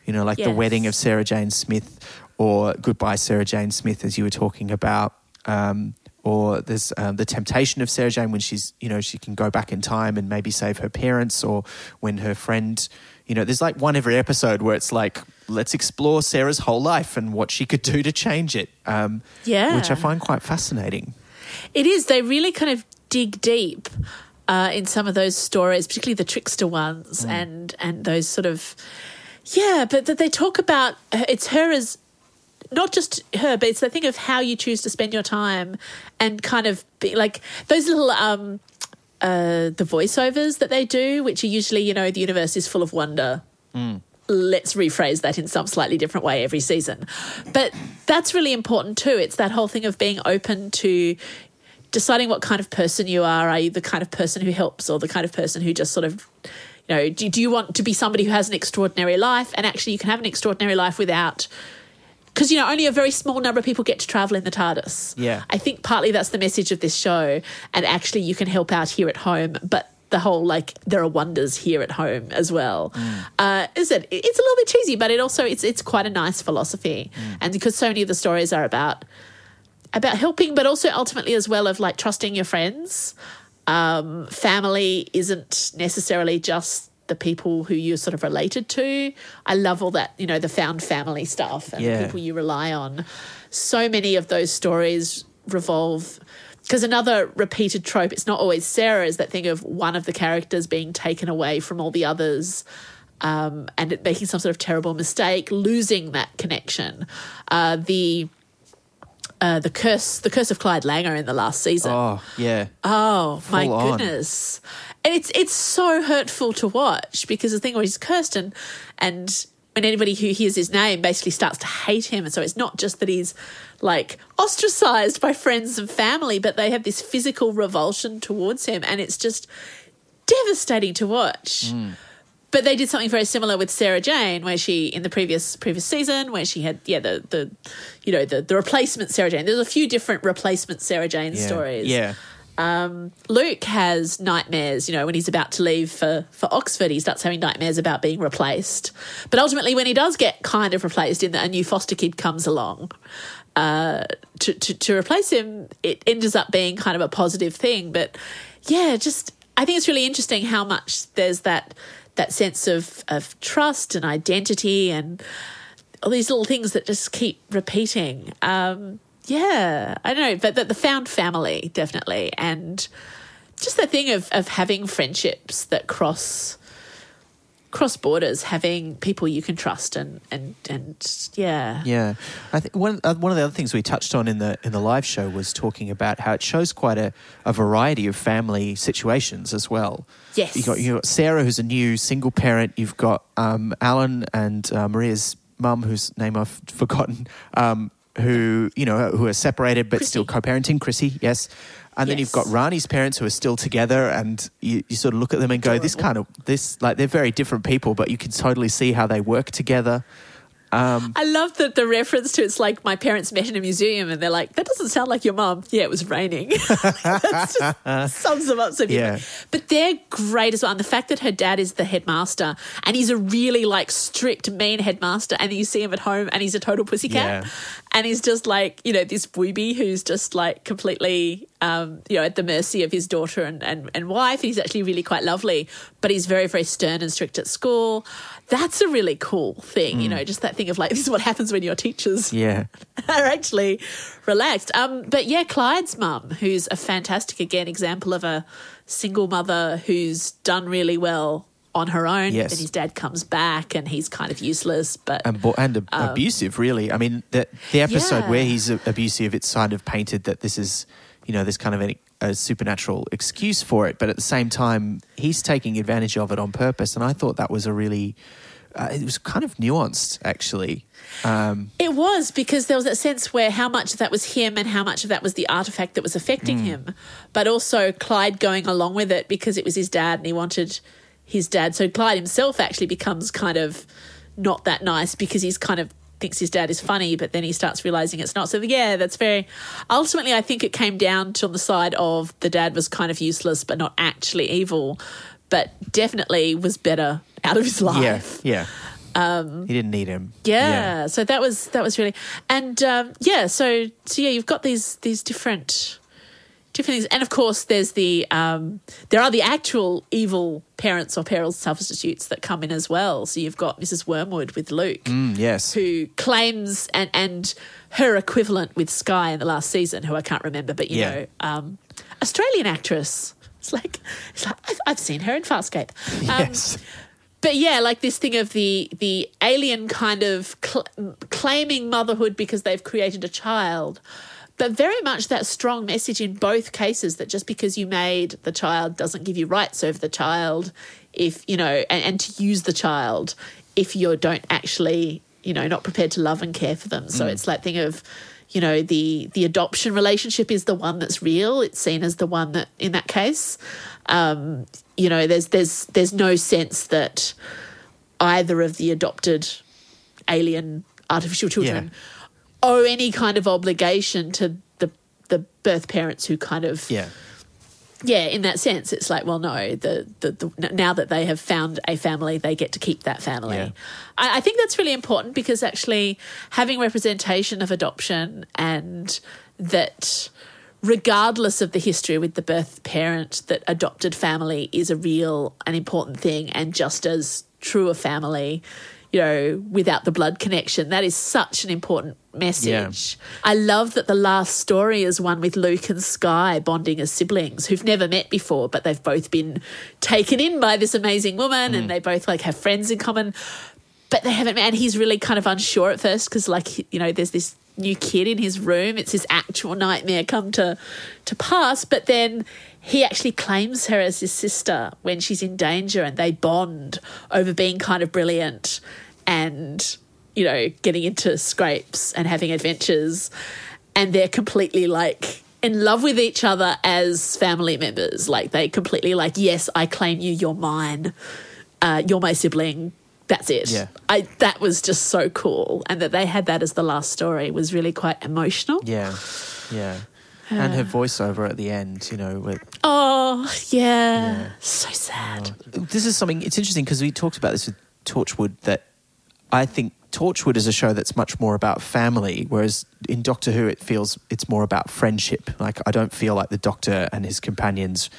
You know, like the wedding of Sarah Jane Smith or Goodbye Sarah Jane Smith, as you were talking about. Um, or there's um, the temptation of Sarah Jane when she's, you know, she can go back in time and maybe save her parents, or when her friend, you know, there's like one every episode where it's like, let's explore Sarah's whole life and what she could do to change it. Um, Yeah. Which I find quite fascinating. It is. They really kind of dig deep uh, in some of those stories, particularly the trickster ones, and and those sort of yeah. But that they talk about uh, it's her as not just her, but it's the thing of how you choose to spend your time, and kind of be like those little um uh the voiceovers that they do, which are usually you know the universe is full of wonder let's rephrase that in some slightly different way every season. But that's really important too. It's that whole thing of being open to deciding what kind of person you are. Are you the kind of person who helps or the kind of person who just sort of you know, do, do you want to be somebody who has an extraordinary life? And actually, you can have an extraordinary life without, because you know, only a very small number of people get to travel in the TARDIS. Yeah. I think partly that's the message of this show, and actually, you can help out here at home, but the whole like there are wonders here at home as well. Uh, is it? It's a little bit cheesy, but it also it's it's quite a nice philosophy, and because so many of the stories are about about helping, but also ultimately as well of like trusting your friends. Um, family isn't necessarily just the people who you're sort of related to. I love all that, you know, the found family stuff and Yeah. the people you rely on. So many of those stories revolve because another repeated trope, it's not always Sarah, is that thing of one of the characters being taken away from all the others. Um, and it making some sort of terrible mistake, losing that connection. Uh, the uh, the curse, the curse of Clyde Langer in the last season. Oh, yeah. Oh my on. goodness! and it's it's so hurtful to watch because the thing where he's cursed and and when anybody who hears his name basically starts to hate him and so it's not just that he's like ostracized by friends and family but they have this physical revulsion towards him and it's just devastating to watch but they did something very similar with Sarah Jane, where she in the previous previous season, where she had yeah the the you know the the replacement Sarah Jane. There's a few different replacement Sarah Jane Yeah. stories. Yeah. Um, Luke has nightmares. You know, when he's about to leave for for Oxford, he starts having nightmares about being replaced. But ultimately, when he does get kind of replaced, in that a new foster kid comes along. Uh, to, to to replace him, it ends up being kind of a positive thing. But yeah, just I think it's really interesting how much there's that that sense of of trust and identity and all these little things that just keep repeating. Um, yeah, I don't know, but the, the found family definitely, and just the thing of of having friendships that cross cross borders, having people you can trust, and and and yeah, Yeah, I think one uh, one of the other things we touched on in the in the live show was talking about how it shows quite a, a variety of family situations as well. Yes. you got you got Sarah, who's a new single parent. You've got um, Alan and uh, Maria's mum, whose name I've forgotten, um, who you know who are separated but still co-parenting. Chrissy, yes. And then you've got Rani's parents who are still together, and you, you sort of look at them and go, "This kind of this like they're very different people, but you can totally see how they work together." Um, I love that the reference to it's like my parents met in a museum and they're like, that doesn't sound like your mum. Yeah, it was raining. [laughs] That's just sums them up so beautifully. Yeah. But they're great as well. And the fact that her dad is the headmaster and he's a really like strict, mean headmaster, and you see him at home and he's a total pussycat. Yeah. And he's just like, you know, this booby who's just like completely, um, you know, at the mercy of his daughter and, and, and wife. He's actually really quite lovely, but he's very, very stern and strict at school. That's a really cool thing, you know, just that thing of like, [laughs] this is what happens when your teachers Yeah, [laughs] are actually relaxed. Um, but yeah, Clyde's mum, who's a fantastic, again, example of a single mother who's done really well on her own. Yes. Then his dad comes back and he's kind of useless, but and, bo- and ab- abusive, really. I mean, the, the episode Yeah. where he's abusive, it's kind of painted that this is, you know, there's kind of a, a supernatural excuse for it, but at the same time, he's taking advantage of it on purpose. And I thought that was a really, uh, it was kind of nuanced, actually. Um, It was because there was that sense where how much of that was him and how much of that was the artifact that was affecting Mm. him, but also Clyde going along with it because it was his dad and he wanted his dad. So Clyde himself actually becomes kind of not that nice because he's kind of thinks his dad is funny, but then he starts realizing it's not. So yeah, that's very. Ultimately, I think it came down to on the side of the dad was kind of useless, but not actually evil, but definitely was better out of his life. yeah, yeah. he didn't need him. Um, Yeah, so that was that was really and um, yeah, so so yeah, you've got these these different different things, and of course there's the um, there are the actual evil parents or parents substitutes that come in as well. So you've got Mrs. Wormwood with Luke, Mm, yes. who claims and and her equivalent with Sky in the last season, who I can't remember, but you Yeah. know, um, Australian actress. It's like it's like I've, I've seen her in Farscape. Um, yes. but yeah, like this thing of the the alien kind of cl- claiming motherhood because they've created a child, but very much that strong message in both cases that just because you made the child doesn't give you rights over the child, if you know, and, and to use the child if you don't actually, you know, not prepared to love and care for them. So it's that thing of you know the the adoption relationship is the one that's real. It's seen as the one that in that case. Um you know there's there's there's no sense that either of the adopted alien artificial children owe any kind of obligation to the the birth parents who kind of Yeah. yeah, in that sense, it's like, well, no, the, the, the now that they have found a family, they get to keep that family. Yeah. I, I think that's really important because actually having representation of adoption and that regardless of the history with the birth parent, that adopted family is a real and important thing and just as true a family. You know, without the blood connection, that is such an important message. I love that the last story is one with Luke and Sky bonding as siblings who've never met before, but they've both been taken in by this amazing woman and mm. they both like have friends in common. but they haven't. And he's really kind of unsure at first because, like, you know, there's this new kid in his room. It's his actual nightmare come to to pass. But then he actually claims her as his sister when she's in danger, and they bond over being kind of brilliant and you know getting into scrapes and having adventures. And they're completely like in love with each other as family members. Like they completely like, yes, I claim you. You're mine. Uh, you're my sibling. That's it. Yeah. I that was just so cool, and that they had that as the last story was really quite emotional. Yeah, yeah. And her voiceover at the end, you know, with Oh yeah, so sad. Oh. this is something it's interesting because we talked about this with torchwood that i think torchwood is a show that's much more about family whereas in doctor who it feels it's more about friendship. Like i don't feel like the doctor and his companions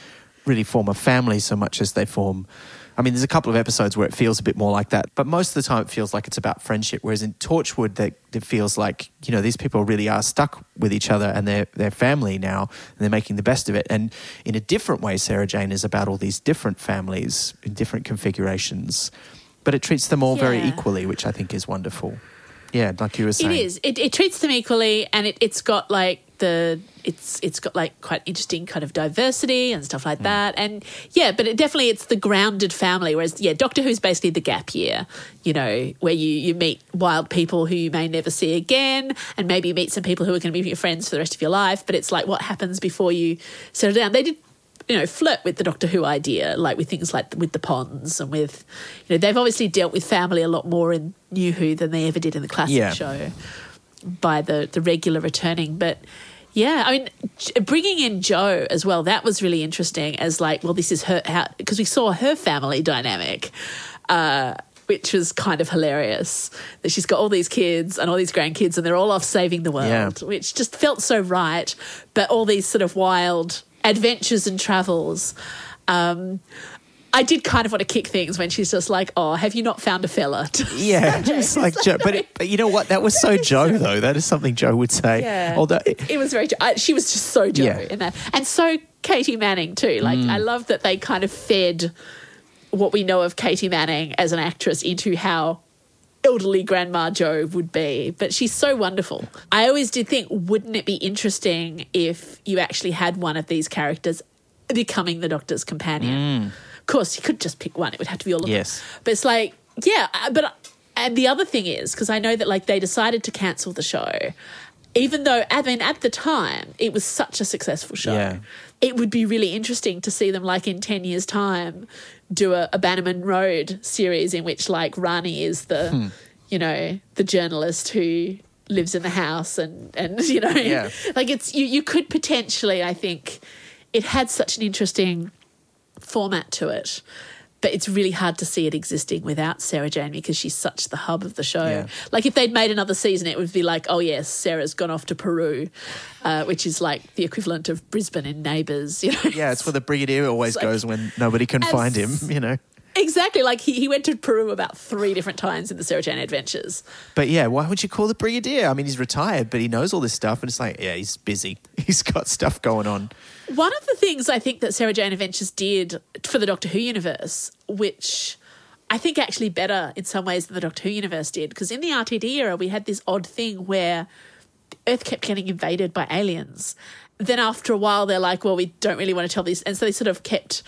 really form a family so much as they form i mean there's a couple of episodes where it feels a bit more like that but most of the time it feels like it's about friendship whereas in torchwood that it feels like you know these people really are stuck with each other and they're they're family now and they're making the best of it. And in a different way sarah jane is about all these different families in different configurations but it treats them all very equally which i think is wonderful. Yeah like you were saying. It is. It, it treats them equally, and it, it's got like the it's it's got like quite interesting kind of diversity and stuff like Hmm. that. And yeah, but it definitely it's the grounded family. Whereas yeah, Doctor Who's basically the gap year. You know, where you you meet wild people who you may never see again, and maybe you meet some people who are going to be your friends for the rest of your life. But it's like what happens before you settle down. They did. You know, flirt with the Doctor Who idea, like with things like with the Ponds and with, you know, they've obviously dealt with family a lot more in New Who than they ever did in the classic Yeah. show by the the regular returning but yeah i mean bringing in jo as well that was really interesting as like well this is her because we saw her family dynamic uh which was kind of hilarious that she's got all these kids and all these grandkids and they're all off saving the world Yeah. which just felt so right but all these sort of wild adventures and travels um I did kind of want to kick things when she's just like, "Oh, have you not found a fella?" [laughs] yeah just like jo but, it, but you know what that was so [laughs] jo though that is something jo would say Yeah. although it was very. I, she was just so Jo Yeah. in that, and so Katie Manning too. Like mm. I love that they kind of fed what we know of Katie Manning as an actress into how elderly grandma Jo would be. But she's so wonderful. I always did think, wouldn't it be interesting if you actually had one of these characters becoming the Doctor's companion? Mm. Of course, you could just pick one. It would have to be all of Yes. them. But it's like, yeah, uh, but and the other thing is because I know that like they decided to cancel the show, even though I mean at the time it was such a successful show. Yeah. It would be really interesting to see them like in ten years' time do a, a Bannerman Road series in which like Rani is the, Hmm. you know, the journalist who lives in the house and and [laughs] you know Yeah. like it's you you could potentially I think it had such an interesting format to it. But it's really hard to see it existing without Sarah Jane because she's such the hub of the show. Yeah. Like if they'd made another season, it would be like, oh yes, Sarah's gone off to Peru, uh, which is like the equivalent of Brisbane in Neighbours. You know? yeah it's where the brigadier always like- goes when nobody can find him you know exactly. Like he, he went to Peru about three different times in the Sarah Jane Adventures. But yeah, why would you call the brigadier? I mean, he's retired, but he knows all this stuff, and it's like, yeah, he's busy. [laughs] He's got stuff going on. One of the things I think that Sarah Jane Adventures did for the Doctor Who universe, which I think actually better in some ways than the Doctor Who universe did, because in the RTD era we had this odd thing where Earth kept getting invaded by aliens. Then after a while they're like, well, we don't really want to tell these, and so they sort of kept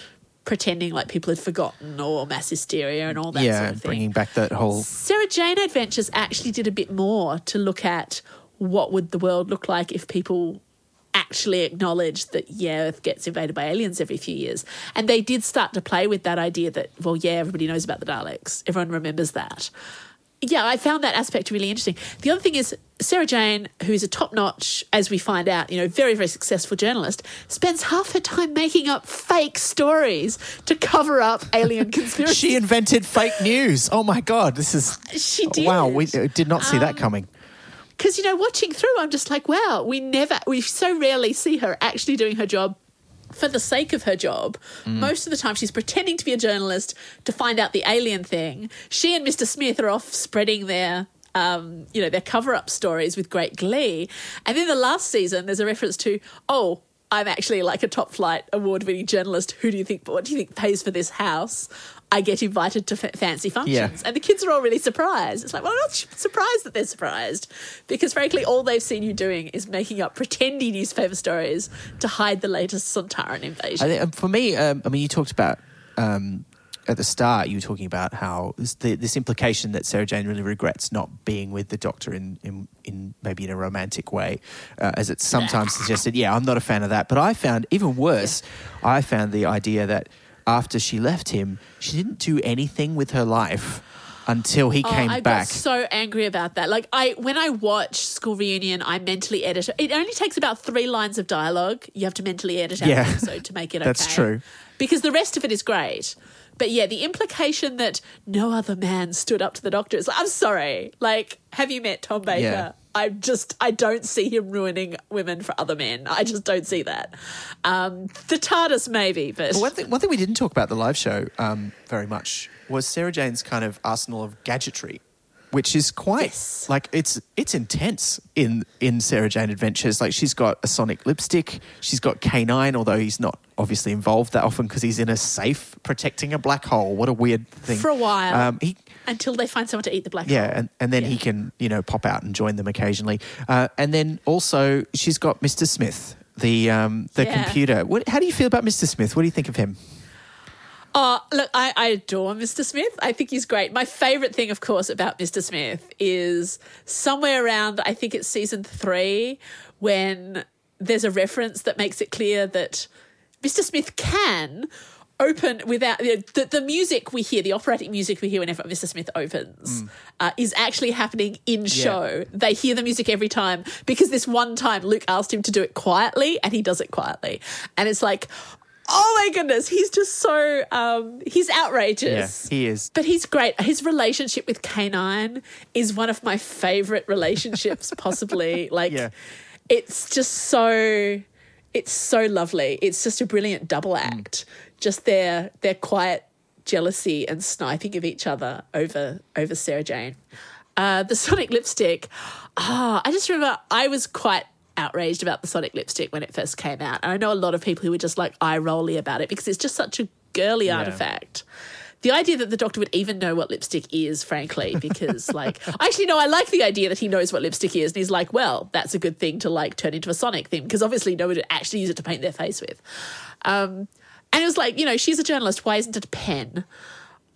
pretending like people had forgotten or mass hysteria and all that yeah, sort of thing. bringing back that whole. Sarah Jane Adventures actually did a bit more to look at what would the world look like if people actually acknowledged that yeah earth gets invaded by aliens every few years and they did start to play with that idea that well yeah everybody knows about the daleks everyone remembers that yeah i found that aspect really interesting the other thing is sarah jane who's a top-notch as we find out you know very very successful journalist spends half her time making up fake stories to cover up alien [laughs] conspiracy She invented fake news. Oh my god, this is. She did. Wow, we did not see that um, coming. Because you know watching through i'm just like wow we never we so rarely see her actually doing her job for the sake of her job. Most of the time she's pretending to be a journalist to find out the alien thing. She and mr smith are off spreading their um, you know their cover-up stories with great glee. And then the last season there's a reference to oh i'm actually like a top flight award-winning journalist. Who do you think what do you think pays for this house I get invited to f- fancy functions. Yeah. And the kids are all really surprised. It's like, well, I'm not sh- surprised that they're surprised because, frankly, all they've seen you doing is making up pretendy newspaper stories to hide the latest Sontaran invasion. I think, um, for me, um, I mean, you talked about um, at the start. You were talking about how this, the, this implication that Sarah Jane really regrets not being with the Doctor in in, in maybe in a romantic way, uh, as it's sometimes suggested. Yeah, I'm not a fan of that. But I found even worse. I found the idea that after she left him, she didn't do anything with her life until he oh, came Oh, I back. got so angry about that. Like I, when I watch School Reunion, I mentally edit. It only takes about three lines of dialogue. You have to mentally edit out Yeah. episode to make it [laughs] okay. That's true. Because the rest of it is great. But yeah, the implication that no other man stood up to the doctor is like, I'm sorry. Like, have you met Tom Baker? Yeah. I just I don't see him ruining women for other men. I just don't see that. Um, the TARDIS maybe, but But one thing, one thing we didn't talk about the live show um, very much was Sarah Jane's kind of arsenal of gadgetry, which is quite Yes. like it's it's intense in in Sarah Jane Adventures. Like she's got a sonic lipstick, she's got K9, although he's not obviously involved that often because he's in a safe protecting a black hole. What a weird thing for a while Um, he until they find someone to eat the black yeah, hole. and, and then he can you know pop out and join them occasionally. Uh, and then also she's got Mr. Smith. The um, the Yeah. computer. What, how do you feel about Mr. Smith? What do you think of him? Oh, look, I, I adore Mr. Smith. I think he's great. My favourite thing, of course, about Mr. Smith is somewhere around, I think it's season three, when there's a reference that makes it clear that Mr. Smith can open without the, the, the music we hear, the operatic music we hear whenever Mr. Smith opens, uh, is actually happening in show. They hear the music every time because this one time Luke asked him to do it quietly and he does it quietly. And it's like, oh my goodness, he's just so, um, he's outrageous. he is. But he's great. His relationship with K9 is one of my favorite relationships, [laughs] possibly. Like, Yeah. it's just so, it's so lovely. It's just a brilliant double act. Just their their quiet jealousy and sniping of each other over over Sarah Jane. Uh, the [laughs] Sonic lipstick. Ah, I just remember I was quite outraged about the Sonic lipstick when it first came out. And I know a lot of people who were just like eye rolly about it because it's just such a girly artifact. The idea that the doctor would even know what lipstick is, frankly, because like [laughs] actually no, I like the idea that he knows what lipstick is, and he's like, well, that's a good thing to like turn into a Sonic thing because obviously nobody would actually use it to paint their face with. Um, and it was like, you know, she's a journalist. Why isn't it a pen?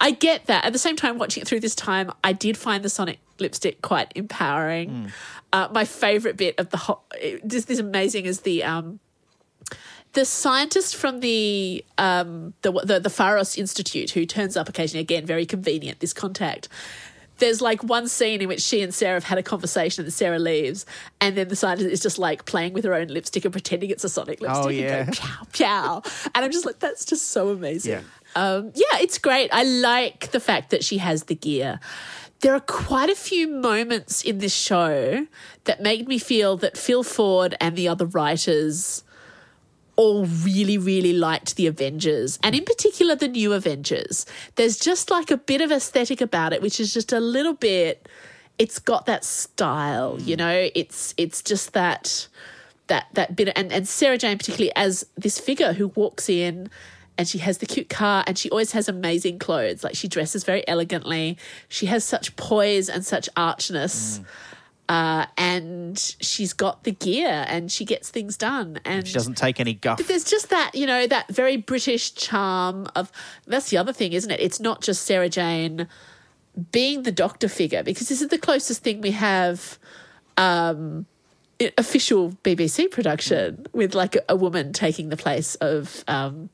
I get that. At the same time, watching it through this time, I did find the Sonic lipstick quite empowering. Uh, my favorite bit of the whole, it- this is amazing, is the um, the scientist from the um, the the, the Pharos Institute who turns up occasionally. Again, very convenient. This contact. There's like one scene in which she and Sarah have had a conversation and Sarah leaves, and then the scientist is just like playing with her own lipstick and pretending it's a Sonic lipstick. Oh, and yeah. going, pow, pow. And I'm just like, that's just so amazing. Yeah. Um, yeah, it's great. I like the fact that she has the gear. There are quite a few moments in this show that made me feel that Phil Ford and the other writers all really, really liked the Avengers, and in particular the new Avengers. There's just like a bit of aesthetic about it, which is just a little bit. It's got that style, you know. It's it's just that that that bit, and and Sarah Jane particularly as this figure who walks in. And she has the cute car, and she always has amazing clothes. Like she dresses very elegantly. She has such poise and such archness, uh, and she's got the gear, and she gets things done. And She doesn't take any guff. but there's just that, you know, that very British charm of that's the other thing, isn't it? It's not just Sarah Jane being the doctor figure, because this is the closest thing we have um official BBC production with like a, a woman taking the place of um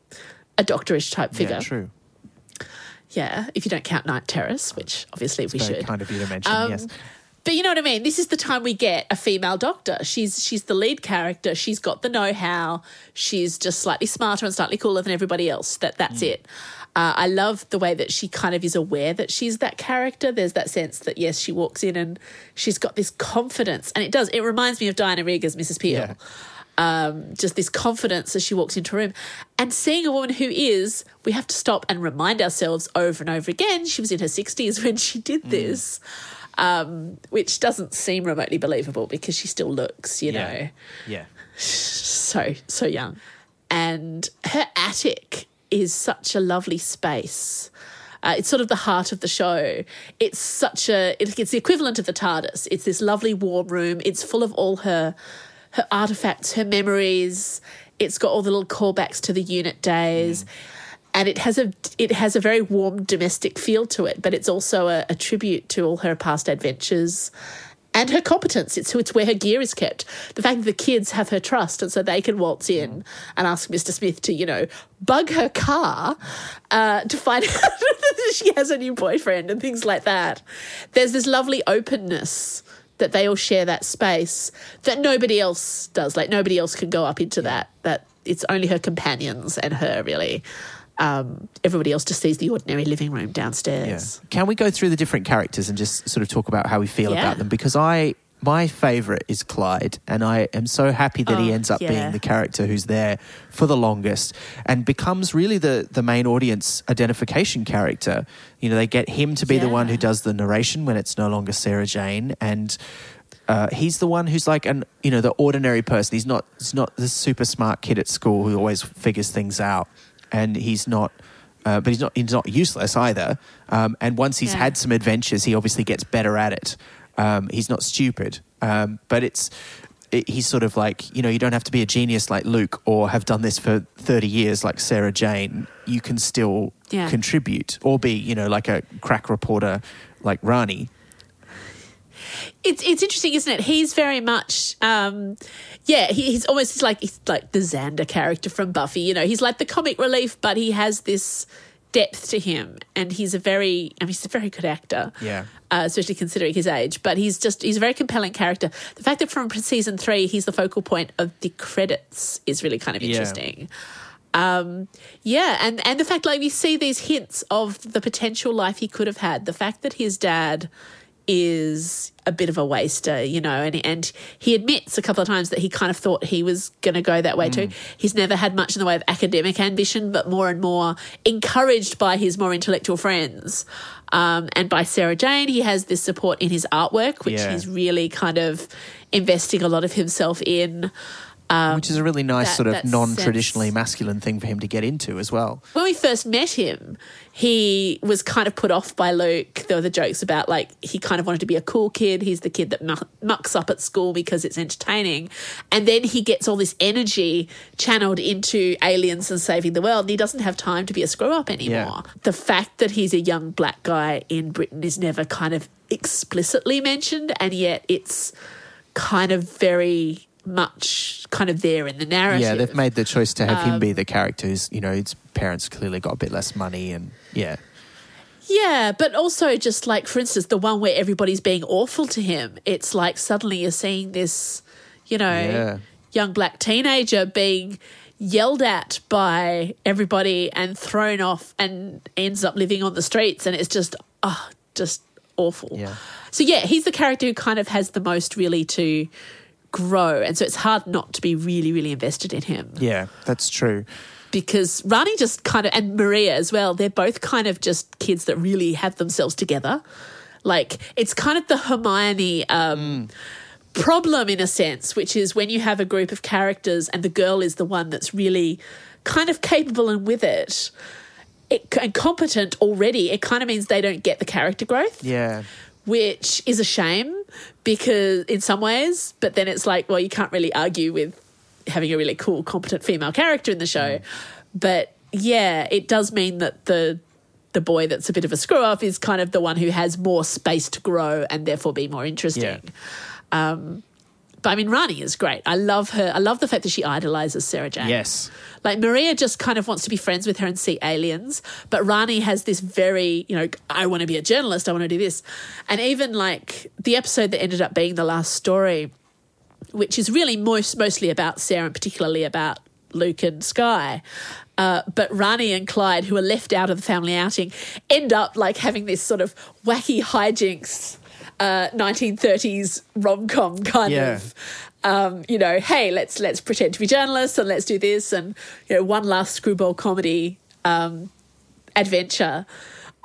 a doctorish type figure. Yeah, true. Yeah, if you don't count Night Terrace, which obviously we Very should. kind of you to mention. Um, yes. But you know what I mean? This is the time we get a female doctor. She's she's the lead character. She's got the know-how. She's just slightly smarter and slightly cooler than everybody else. That that's it. Uh, I love the way that she kind of is aware that she's that character. There's that sense that yes, she walks in and she's got this confidence, and it does. It reminds me of Diana Rigg as Mrs. Peel. Yeah. Um, just this confidence as she walks into a room, and seeing a woman who is, we have to stop and remind ourselves over and over again. She was in her sixties when she did this um, which doesn't seem remotely believable because she still looks, you Yeah. know, Yeah. [sighs] so so young. And her attic is such a lovely space. Uh, it's sort of the heart of the show. It's such a it, it's the equivalent of the TARDIS. It's this lovely warm room. It's full of all her her artifacts, her memories. It's got all the little callbacks to the unit days. And it has a it has a very warm domestic feel to it, but it's also a, a tribute to all her past adventures and her competence. It's it's where her gear is kept. The fact that the kids have her trust, and so they can waltz in and ask Mr. Smith to, you know, bug her car uh, to find [laughs] out that she has a new boyfriend and things like that. There's this lovely openness that they all share that space that nobody else does. Like nobody else can go up into that. That it's only her companions and her really. Um, everybody else just sees the ordinary living room downstairs. Can we go through the different characters and just sort of talk about how we feel Yeah. about them? Because I, my favourite is Clyde, and I am so happy that he Oh, ends up yeah. being the character who's there for the longest and becomes really the the main audience identification character. You know, they get him to be the one who does the narration when it's no longer Sarah Jane, and uh, he's the one who's like an you know the ordinary person. He's not he's not the super smart kid at school who always figures things out, and he's not. Uh, but he's not he's not useless either. Um, and once he's Yeah. had some adventures, he obviously gets better at it. Um, he's not stupid, um, but it's it, he's sort of like you know you don't have to be a genius like Luke or have done this for thirty years like Sarah Jane. You can still Yeah. contribute or be you know like a crack reporter like Rani. it's it's interesting, isn't it? He's very much, um, yeah. He, he's almost he's like he's like the Xander character from Buffy. You know, he's like the comic relief, but he has this depth to him, and he's a very, I mean, he's a very good actor. Yeah. Uh, especially considering his age, but he's just he's a very compelling character. The fact that from season three he's the focal point of the credits is really kind of Yeah. interesting. Um, yeah, and and the fact like we see these hints of the potential life he could have had. The fact that his dad is a bit of a waster, you know, and and he admits a couple of times that he kind of thought he was going to go that way too. He's never had much in the way of academic ambition, but more and more encouraged by his more intellectual friends. Um, and by Sarah Jane, he has this support in his artwork, which Yeah. he's really kind of investing a lot of himself in. which is a really nice that- sort of non-traditionally sense. masculine thing for him to get into as well. when we first met him, he was kind of put off by Luke. There were the jokes about like he kind of wanted to be a cool kid. He's the kid that mucks up at school because it's entertaining, and then he gets all this energy channeled into aliens and saving the world. And he doesn't have time to be a screw up anymore. The fact that he's a young black guy in Britain is never kind of explicitly mentioned, and yet it's kind of very much kind of there in the narrative. Yeah, they've made the choice to have him be um, the character who's, you know, his parents clearly got a bit less money and yeah. Yeah, but also just like for instance, the one where everybody's being awful to him. It's like suddenly you're seeing this, you know, Yeah. young black teenager being yelled at by everybody and thrown off and ends up living on the streets and it's just oh, just awful. Yeah. So yeah, he's the character who kind of has the most really to grow and so it's hard not to be really really invested in him Yeah, that's true. because Rani just kind of and Maria as well, they're both kind of just kids that really have themselves together. Like it's kind of the Hermione um, problem in a sense, which is when you have a group of characters and the girl is the one that's really kind of capable and with it. It, and competent already, it kind of means they don't get the character growth Yeah. Which is a shame because in some ways, but then it's like, well, you can't really argue with having a really cool, competent female character in the show. But yeah, it does mean that the the boy that's a bit of a screw up is kind of the one who has more space to grow and therefore be more interesting. Um, but I mean, Rani is great. I love her. I love the fact that she idolizes Sarah Jane. Yes. Like Maria just kind of wants to be friends with her and see aliens, but Rani has this very, you know, I want to be a journalist, I want to do this. And even like the episode that ended up being the last story, which is really most mostly about Sarah and particularly about Luke and Sky. Uh, but Rani and Clyde, who are left out of the family outing, end up like having this sort of wacky hijinks, uh, 1930s rom com kind Yeah. of um, you know, hey, let's let's pretend to be journalists and let's do this and you know, one last screwball comedy um, adventure.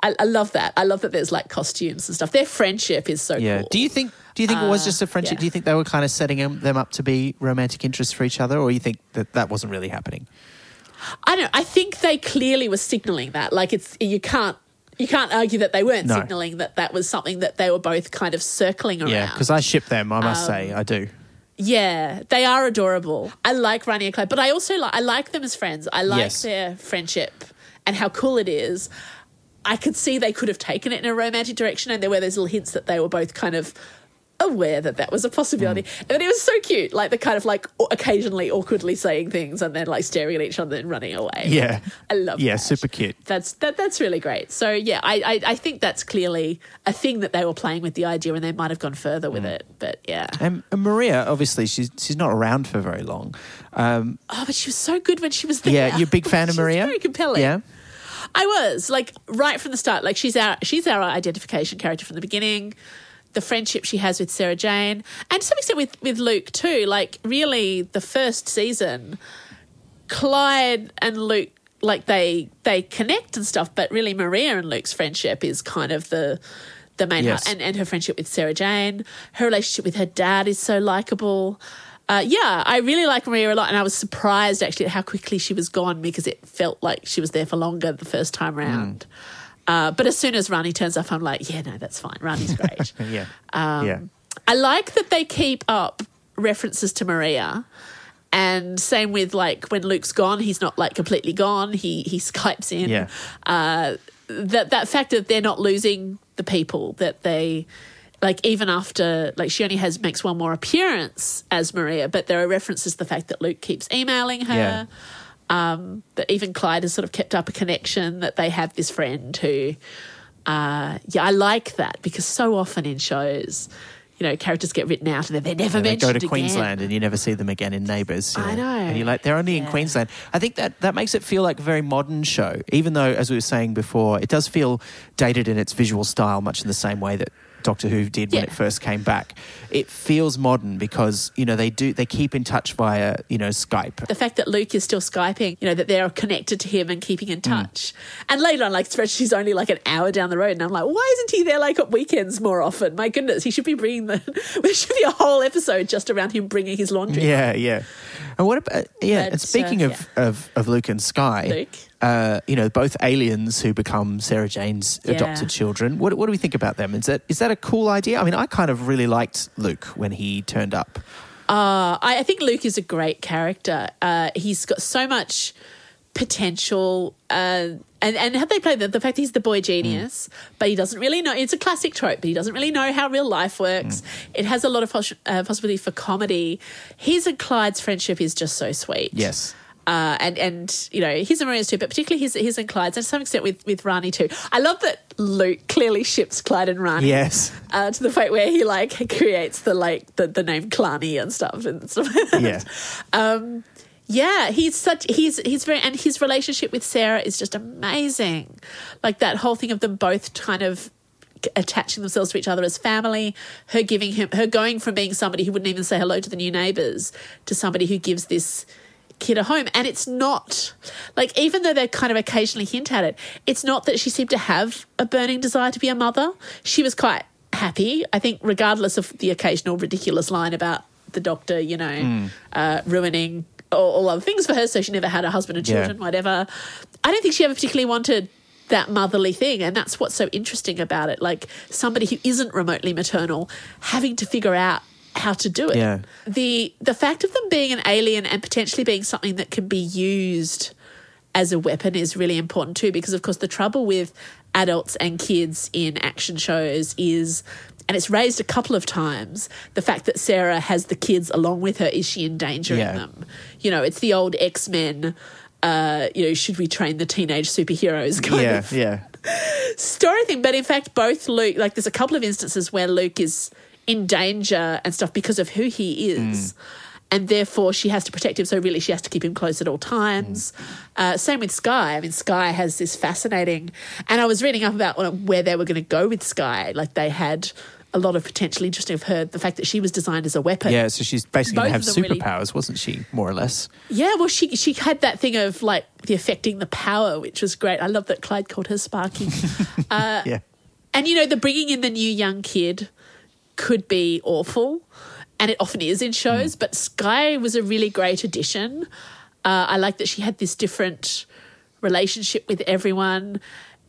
I, I love that. I love that there's like costumes and stuff. Their friendship is so Yeah. cool. Do you think do you think it was Uh, just a friendship? yeah. Do you think they were kind of setting them, them up to be romantic interests for each other or you think that that wasn't really happening? I don't. I think they clearly were signaling that. Like it's you can't you can't argue that they weren't No. signaling that that was something that they were both kind of circling around. Yeah, because I ship them. I must Um, say, I do. Yeah, they are adorable. I like Rani and Clyde, but I also like I like them as friends. I like Yes. their friendship and how cool it is. I could see they could have taken it in a romantic direction, and there were those little hints that they were both kind of aware that that was a possibility. Mm. And it was so cute, like the kind of like occasionally awkwardly saying things and then like staring at each other and running away. Yeah. I love. It. Yeah, that. super cute. That's that. That's really great. So yeah, I, I I think that's clearly a thing that they were playing with the idea, and they might have gone further Mm. with it. But yeah. And, and Maria, obviously, she's she's not around for very long. Um, Oh, but she was so good when she was there. yeah, you're a big fan of [laughs] Maria. Very compelling. Yeah, I was like right from the start. Like she's our she's our identification character from the beginning. The friendship she has with Sarah Jane, and to some extent with with Luke too. Like really, the first season, Clyde and Luke like they they connect and stuff. But really, Maria and Luke's friendship is kind of the the main Yes. and and her friendship with Sarah Jane. Her relationship with her dad is so likable. Uh, yeah, I really like Maria a lot, and I was surprised actually at how quickly she was gone because it felt like she was there for longer the first time round. Uh, but as soon as Rani turns up, I'm like, yeah, no, that's fine. Rani's great. [laughs] yeah, Um, yeah. I like that they keep up references to Maria. And same with like when Luke's gone, he's not like completely gone. He he skypes in. Yeah. Uh, that that fact that they're not losing the people that they like even after like she only has makes one more appearance as Maria, but there are references to the fact that Luke keeps emailing her. Yeah. Um, that even Clyde has sort of kept up a connection that they have this friend who uh, yeah, I like that because so often in shows, you know, characters get written out and then they're never And they go to again. Queensland and you never see them again in Neighbours. you I know. And you're like, they're only in Queensland. I think that, that makes it feel like a very modern show, even though, as we were saying before, it does feel dated in its visual style, much in the same way that Doctor Who did when Yeah. it first came back. It feels modern because, you know, they do, they keep in touch via, you know, Skype. the fact that Luke is still Skyping, you know, that they're connected to him and keeping Mm. in touch. And later on, like, she's only like an hour down the road. And I'm like, why isn't he there like at weekends more often? My goodness, he should be bringing the, [laughs] there should be a whole episode just around him bringing his laundry. Yeah, yeah. And what about yeah? But, and speaking uh, of, of of Luke and Sky, Luke. Uh, you know, both aliens who become Sarah Jane's Yeah. adopted children. What what do we think about them? Is that is that a cool idea? I mean, I kind of really liked Luke when he turned up. Uh, I, I think Luke is a great character. Uh, he's got so much potential. Uh, and, and how they play the, the fact he's the boy genius, but he doesn't really know. It's a classic trope, but he doesn't really know how real life works. It has a lot of pos- uh, possibility for comedy. His and Clyde's friendship is just so sweet. Yes. Uh, and and you know his and Maria's too, but particularly his his and Clyde's, and to some extent with with Rani too. I love that Luke clearly ships Clyde and Rani Yes. uh, to the point where he like creates the like the, the name Clarny and stuff and stuff. Yeah. um, yeah, he's such he's he's very and his relationship with Sarah is just amazing. Like that whole thing of them both kind of attaching themselves to each other as family. Her giving him her going from being somebody who wouldn't even say hello to the new neighbors to somebody who gives this kid a home. And it's not like even though they kind of occasionally hint at it it's not that she seemed to have a burning desire to be a mother. She was quite happy. I think regardless of the occasional ridiculous line about the doctor you know uh, ruining all, all other things for her so she never had a husband and Yeah. children whatever i don't think she ever particularly wanted that motherly thing. And that's what's so interesting about it. Like somebody who isn't remotely maternal having to figure out how to do it Yeah. the the fact of them being an alien and potentially being something that can be used as a weapon is really important too because of course the trouble with adults and kids in action shows is and it's raised a couple of times the fact that Sarah has the kids along with her is she endangering Yeah. them you know it's the old X-Men uh, you know, should we train the teenage superheroes [laughs] kind Yeah, of yeah. [laughs] story thing. But in fact, both Luke, like, there's a couple of instances where Luke is in danger and stuff because of who he is. And therefore, she has to protect him. So, really, she has to keep him close at all times. Uh, same with Sky. I mean, Sky has this fascinating. And I was reading up about where they were going to go with Sky. Like, they had a lot of potential interesting of her. The fact that she was designed as a weapon. Yeah, so she's basically going to have them really- superpowers, wasn't she? More or less. Yeah, well, she she had that thing of like the affecting the power, which was great. I love that Clyde called her Sparky. [laughs] Uh, Yeah. And you know, the bringing in the new young kid could be awful, and it often is in shows. But Sky was a really great addition. Uh, I like that she had this different relationship with everyone.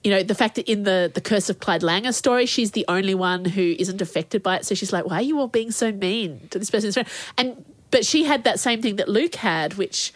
you know, the fact that in the the Curse of Clyde Langer story, she's the only one who isn't affected by it. So she's like, "Why are you all being so mean to this friend?" And but she had that same thing that Luke had, which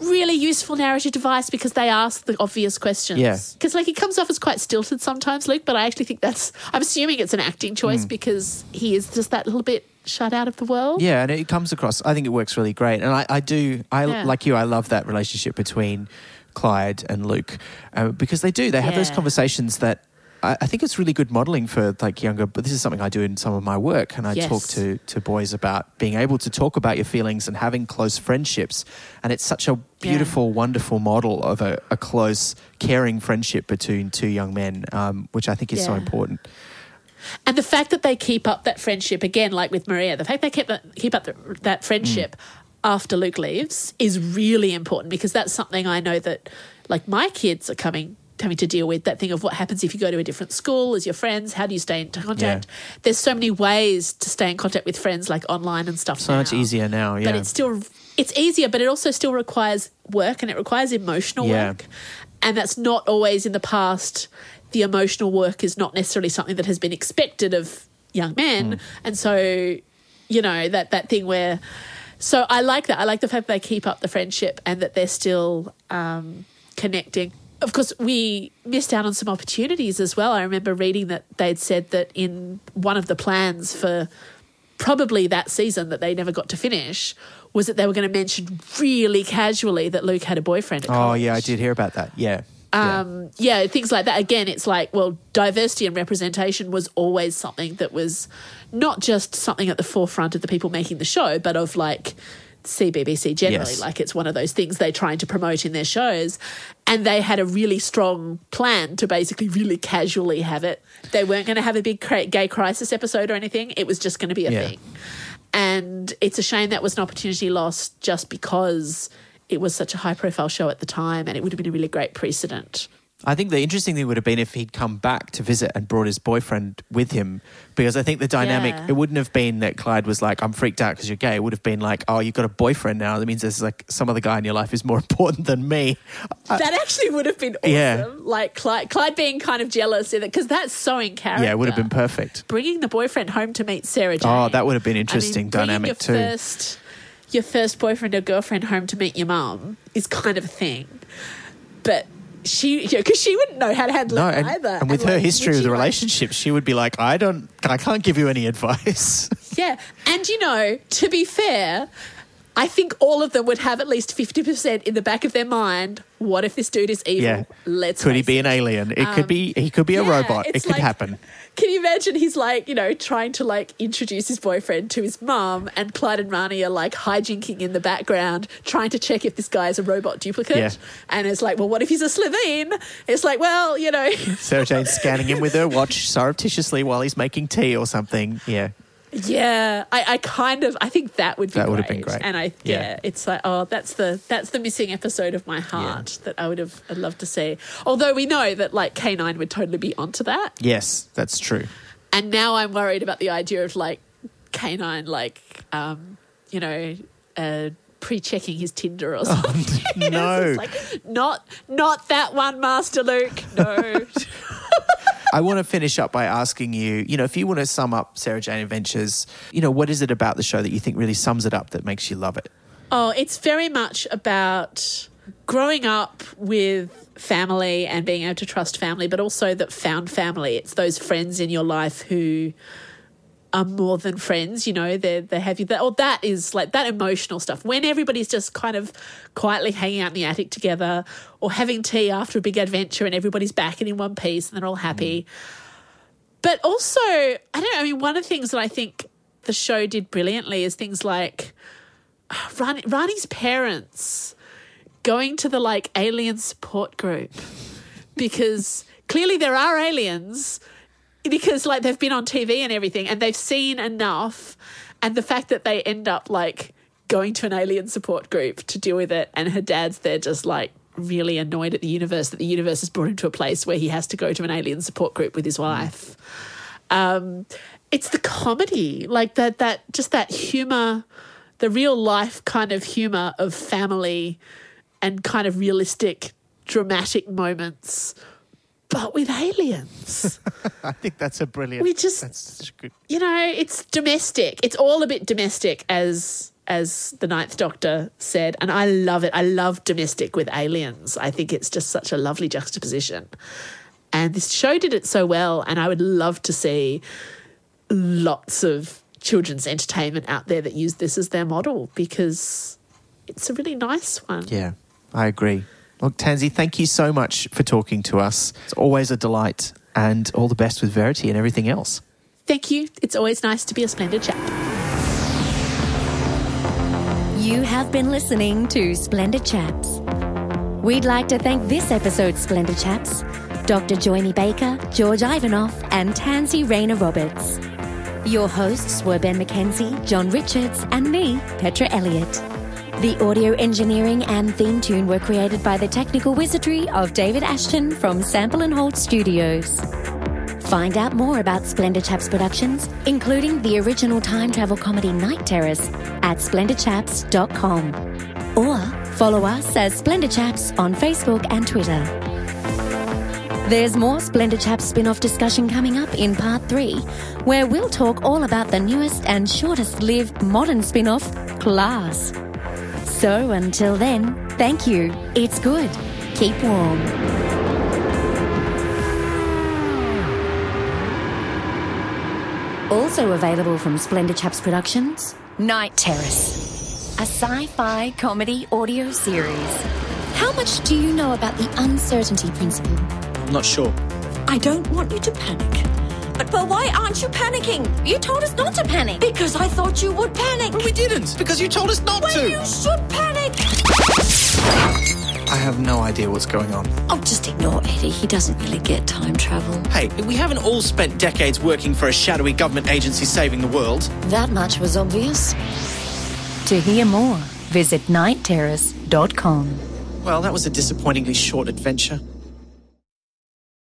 really useful narrative device because they ask the obvious questions. Yeah. Because like he comes off as quite stilted sometimes, Luke, but I actually think that's I'm assuming it's an acting choice Hmm. because he is just that little bit shut out of the world. Yeah, and it comes across. I think it works really great, and I, I do. I Yeah. like you. I love that relationship between Clyde and Luke uh, because they do. They have those conversations that. I I think it's really good modeling for like younger, but this is something I do in some of my work, and I Yes. talk to to boys about being able to talk about your feelings and having close friendships, and it's such a beautiful, wonderful model of a, a close, caring friendship between two young men, um, which I think is so important. And the fact that they keep up that friendship again, like with Maria, the fact they keep that, keep up the, that friendship after Luke leaves is really important because that's something I know that like my kids are coming having to deal with that thing of what happens if you go to a different school as your friends? How do you stay in contact? There's so many ways to stay in contact with friends like online and stuff So much easier now. Yeah, but it's still it's easier but it also still requires work and it requires emotional Yeah. work. And that's not always in the past the emotional work is not necessarily something that has been expected of young men. And so you know that that thing where so i like that. I like the fact that they keep up the friendship and that they're still um, connecting of course we missed out on some opportunities as well i remember reading that they'd said that in one of the plans for probably that season that they never got to finish was that they were going to mention really casually that luke had a boyfriend Oh yeah, I did hear about that. Yeah. Yeah. Um, yeah. things like that. Again, it's like, well, diversity and representation was always something that was not just something at the forefront of the people making the show, but of like CBBC generally. Yes. Like it's one of those things they're trying to promote in their shows. And they had a really strong plan to basically really casually have it. They weren't going to have a big gay crisis episode or anything. It was just going to be a Yeah. thing. And it's a shame that was an opportunity lost just because it was such a high profile show at the time and it would have been a really great precedent. I think the interesting thing would have been if he'd come back to visit and brought his boyfriend with him, because I think the dynamic Yeah. it wouldn't have been that Clyde was like, "I'm freaked out because you're gay." It would have been like, "Oh, you've got a boyfriend now. That means there's like some other guy in your life is more [laughs] important than me." that actually would have been awesome. Yeah. Like Clyde, Clyde being kind of jealous because that's so in character. Yeah, it would have been perfect. Bringing the boyfriend home to meet Sarah Jane. Oh, that would have been I mean, interesting dynamic too. First, your first boyfriend or girlfriend home to meet your mum is kind of a thing, but she, because she wouldn't know how to handle No, it and, either. and with her like, history of the she, like- relationship, she would be like, "I don't, I can't give you any advice." [laughs] Yeah. And you know, to be fair, I think all of them would have at least 50% in the back of their mind. What if this dude is evil? yeah, Let's could he be it. an alien? It could be. He could be a Um, Yeah, robot. It could like- happen. Can you imagine he's like, you know, trying to like introduce his boyfriend to his mum and Clyde and Rani are like hijinking in the background, trying to check if this guy is a robot duplicate. Yeah. And it's like, well, what if he's a Slitheen? It's like, well, you know, Sarah Jane's scanning him with her watch surreptitiously while he's making tea or something. Yeah. Yeah. I, I kind of I think that would be That would have been great. And I Yeah. yeah, it's like, oh, that's the that's the missing episode of my heart that I would have I'd love to see. Although we know that like K9 would totally be onto that. Yes, that's true. And now I'm worried about the idea of like K9, like, um, you know, uh, pre-checking his Tinder or [laughs] something. [laughs] Oh, no. It's like, not, not that one, Master Luke. No. [laughs] I want to finish up by asking you, you know, if you want to sum up Sarah Jane Adventures, you know, what is it about the show that you think really sums it up that makes you love it? oh, it's very much about growing up with family and being able to trust family, but also that found family. It's those friends in your life who are more than friends, you know, they're they have you that or that is like that emotional stuff. When everybody's just kind of quietly hanging out in the attic together or having tea after a big adventure and everybody's back and in one piece and they're all happy. Mm. But also, I don't know, I mean, one of the things that I think the show did brilliantly is things like uh, Rani, Rani's parents going to the like alien support group because clearly there are aliens because like they've been on TV and everything and they've seen enough and the fact that they end up like going to an alien support group to deal with it and her dad's there just like really annoyed at the universe that the universe has brought him to a place where he has to go to an alien support group with his wife. Um it's the comedy like that that just that humor the real life kind of humor of family and kind of realistic dramatic moments but with aliens. [laughs] I think that's a brilliant. We just- that's such a good. you know, it's domestic. It's all a bit domestic, as as the Ninth Doctor said, and I love it. I love domestic with aliens. I think it's just such a lovely juxtaposition. And this show did it so well, and I would love to see lots of children's entertainment out there that use this as their model because it's a really nice one. Yeah, I agree. Look, Tansy, thank you so much for talking to us. It's always a delight, and all the best with Verity and everything else. Thank you. It's always nice to be a splendid chap. You have been listening to Splendid Chaps. We'd like to thank this episode's Splendid Chaps Dr. Djoymi Baker, George Ivanoff, and Tansy Rayner Roberts. Your hosts were Ben McKenzie, John Richards, and me, Petra Elliott. The audio engineering and theme tune were created by the technical wizardry of David Ashton from Sample and Hold Studios. Find out more about Splendid Chaps Productions, including the original time travel comedy Night Terrace, at splendidchaps.com. Or follow us as Splendid Chaps on Facebook and Twitter. There's more Splendid Chaps spin off discussion coming up in part three, where we'll talk all about the newest and shortest lived modern spin off, Class. So until then, thank you. It's good. Keep warm. Also available from Splendid Chaps Productions, Night Terrace, a sci fi comedy audio series. How much do you know about the uncertainty principle? I'm not sure. I don't want you to panic. But, but why aren't you panicking? You told us not to panic. Because I thought you would panic. But we didn't, because you told us not Well, to. you should panic. I have no idea what's going on. Oh, just ignore Eddie. He doesn't really get time travel. Hey, we haven't all spent decades working for a shadowy government agency saving the world. That much was obvious. To hear more, visit nightterrace.com. Well, that was a disappointingly short adventure.